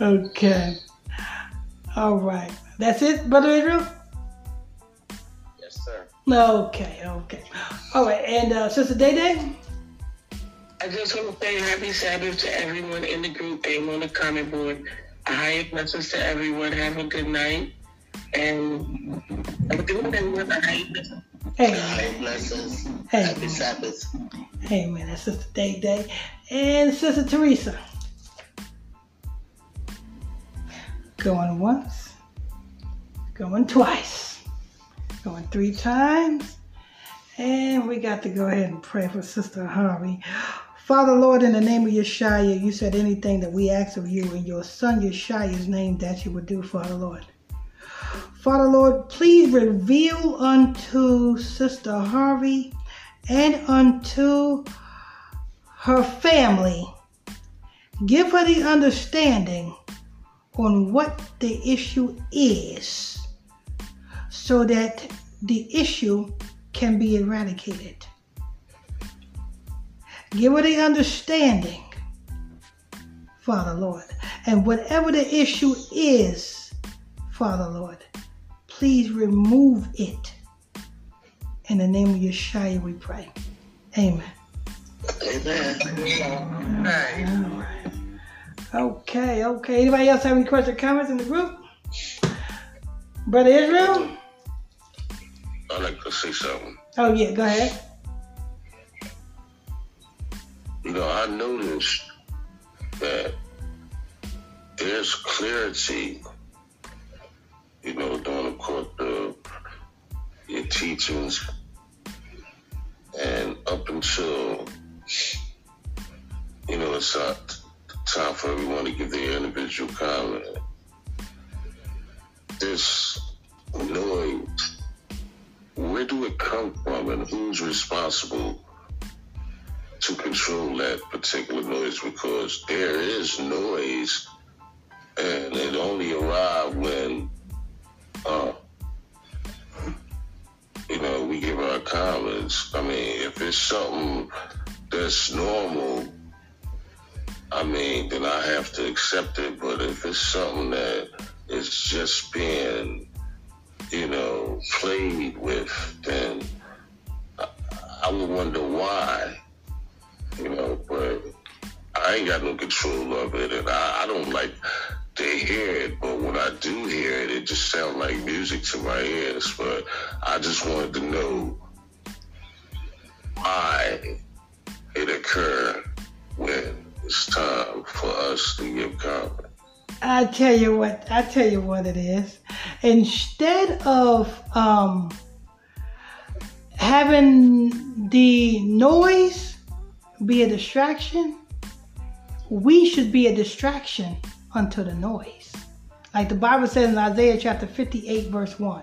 okay. All right. That's it, Brother Israel? Yes, sir. Okay, okay. All right, and uh, Sister Day Day? I just want to say happy Sabbath to everyone in the group and on the comment board. A higher blessings to everyone. Have a good night. And have a good night, everyone. A higher blessings. Hey, High blessings. Hey. Happy Sabbath. hey, man, that's Sister Day Day. And Sister Teresa. Going once, going twice, going three times. And we got to go ahead and pray for Sister Harvey. Father, Lord, in the name of Yeshua, you said anything that we ask of you in your son Yeshua's name that you would do, Father, Lord. Father, Lord, please reveal unto Sister Harvey and unto her family. Give her the understanding on what the issue is so that the issue can be eradicated. Give her the understanding, Father Lord. And whatever the issue is, Father Lord, please remove it. In the name of Yeshua, we pray. Amen. Amen. All right. Okay, okay. Anybody else have any questions or comments in the group? Brother Israel? I'd like to say something. Oh, yeah, go ahead. You know, I noticed that there's clarity, you know, during the course of your teachings and up until, you know, it's not time for everyone to give their individual comment. This noise, where do it come from and who's responsible to control that particular noise because there is noise and it only arrives when uh, you know we give our comments. I mean if it's something that's normal i mean then i have to accept it. But if it's something that is just being you know played with then i, I would wonder why you know, but I ain't got no control of it, and I, I don't like to hear it. But when I do hear it, it just sounds like music to my ears. But I just wanted to know why it occurred when it's time for us to give comment. I tell you what, I tell you what it is. Instead of um, having the noise be a distraction, we should be a distraction unto the noise. Like the Bible says in Isaiah chapter 58, verse 1.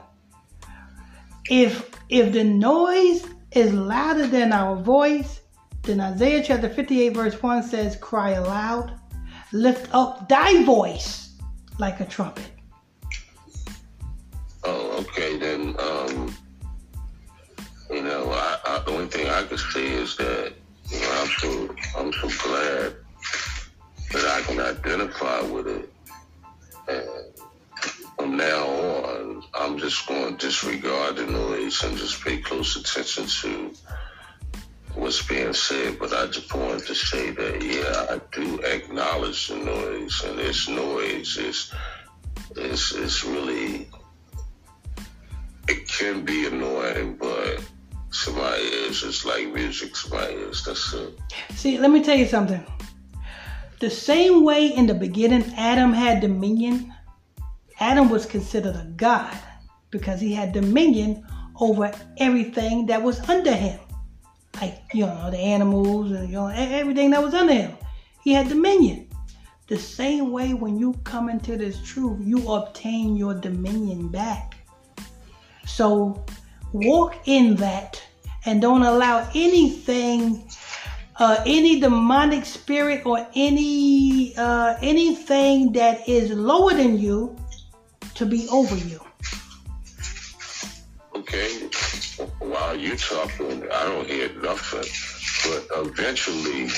If if the noise is louder than our voice, then Isaiah chapter 58, verse 1 says, Cry aloud, lift up thy voice like a trumpet. Oh, okay, then, um, you know, I, I, the only thing I can say is that, you know, I'm so, I'm so glad that I can identify with it. And from now on, I'm just going to disregard the noise and just pay close attention to what's being said. But I just wanted to say that, yeah, I do acknowledge the noise, and this noise is, is, is really it can be annoying, but it's like music. That's it. See, let me tell you something. The same way in the beginning Adam had dominion, Adam was considered a god because he had dominion over everything that was under him. Like, you know, the animals and, you know, everything that was under him. He had dominion. The same way when you come into this truth, you obtain your dominion back. So walk in that and don't allow anything, uh, any demonic spirit or any uh, anything that is lower than you to be over you. Okay, while you talking, I don't hear nothing, but eventually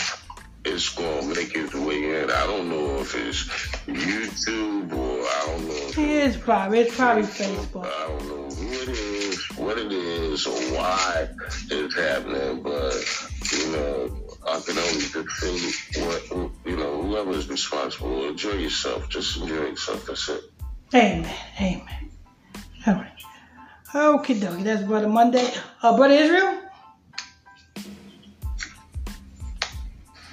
it's gonna make its way in. I don't know if it's YouTube or I don't know. It's probably it's probably Facebook. I don't know who it is, what it is, or why it's happening, but you know, I can only just say what you know. Whoever is responsible, enjoy yourself. Just enjoy yourself. That's it. Amen. Amen. All right. Okay, dokie. That's Brother Monday. Uh, Brother Israel,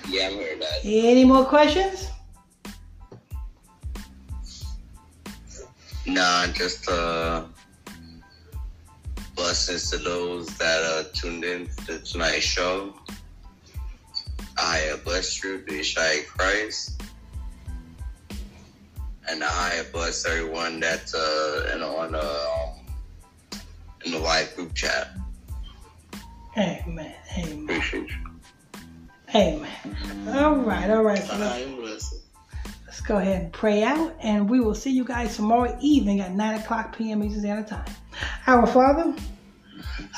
Yeah, I'm heard that. any more questions? Nah, just uh, blessings to those that uh, tuned in to tonight's show. I bless you, the Shai Christ. And I bless everyone that's uh, in, on uh, in the live group chat. Amen. Amen. Appreciate you. Amen. All right. All right. So let's, I bless you. let's go ahead and pray out, and we will see you guys tomorrow evening at 9 o'clock p.m. Eastern Standard Time. Our Father,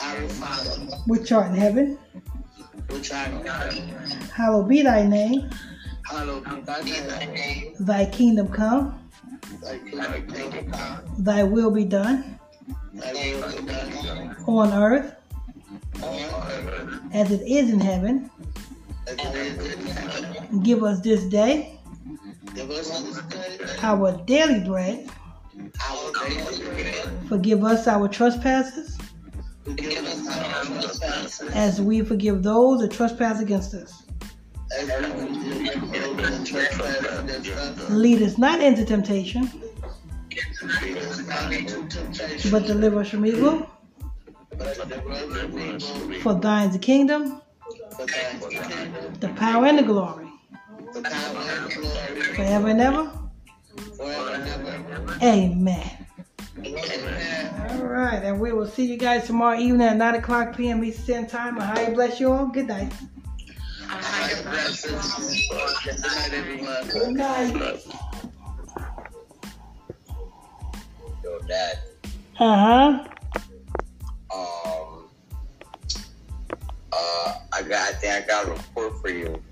Our Father, which art in heaven, which art in heaven, hallowed be thy name. hallowed be thy name. Thy kingdom come, Thy kingdom come, thy will be done thy will be done on earth on earth as it is in heaven. as it is in heaven. Give us this day our daily bread. our daily bread. Forgive us our trespasses Forgive us our as we forgive those that trespass against us. as we forgive those that trespass against us. Lead us not into temptation, Lead us not into temptation, but deliver us from evil. but deliver us from evil. For thine is the kingdom, For thine is the kingdom, the power, and the glory, forever and ever. Amen. All right, and we will see you guys tomorrow evening at 9 o'clock p.m. Eastern Time. I highly bless you all. Good night. Good night, everyone. Good night. Dad. Uh huh. Um. Uh, I got. I think I got a report for you.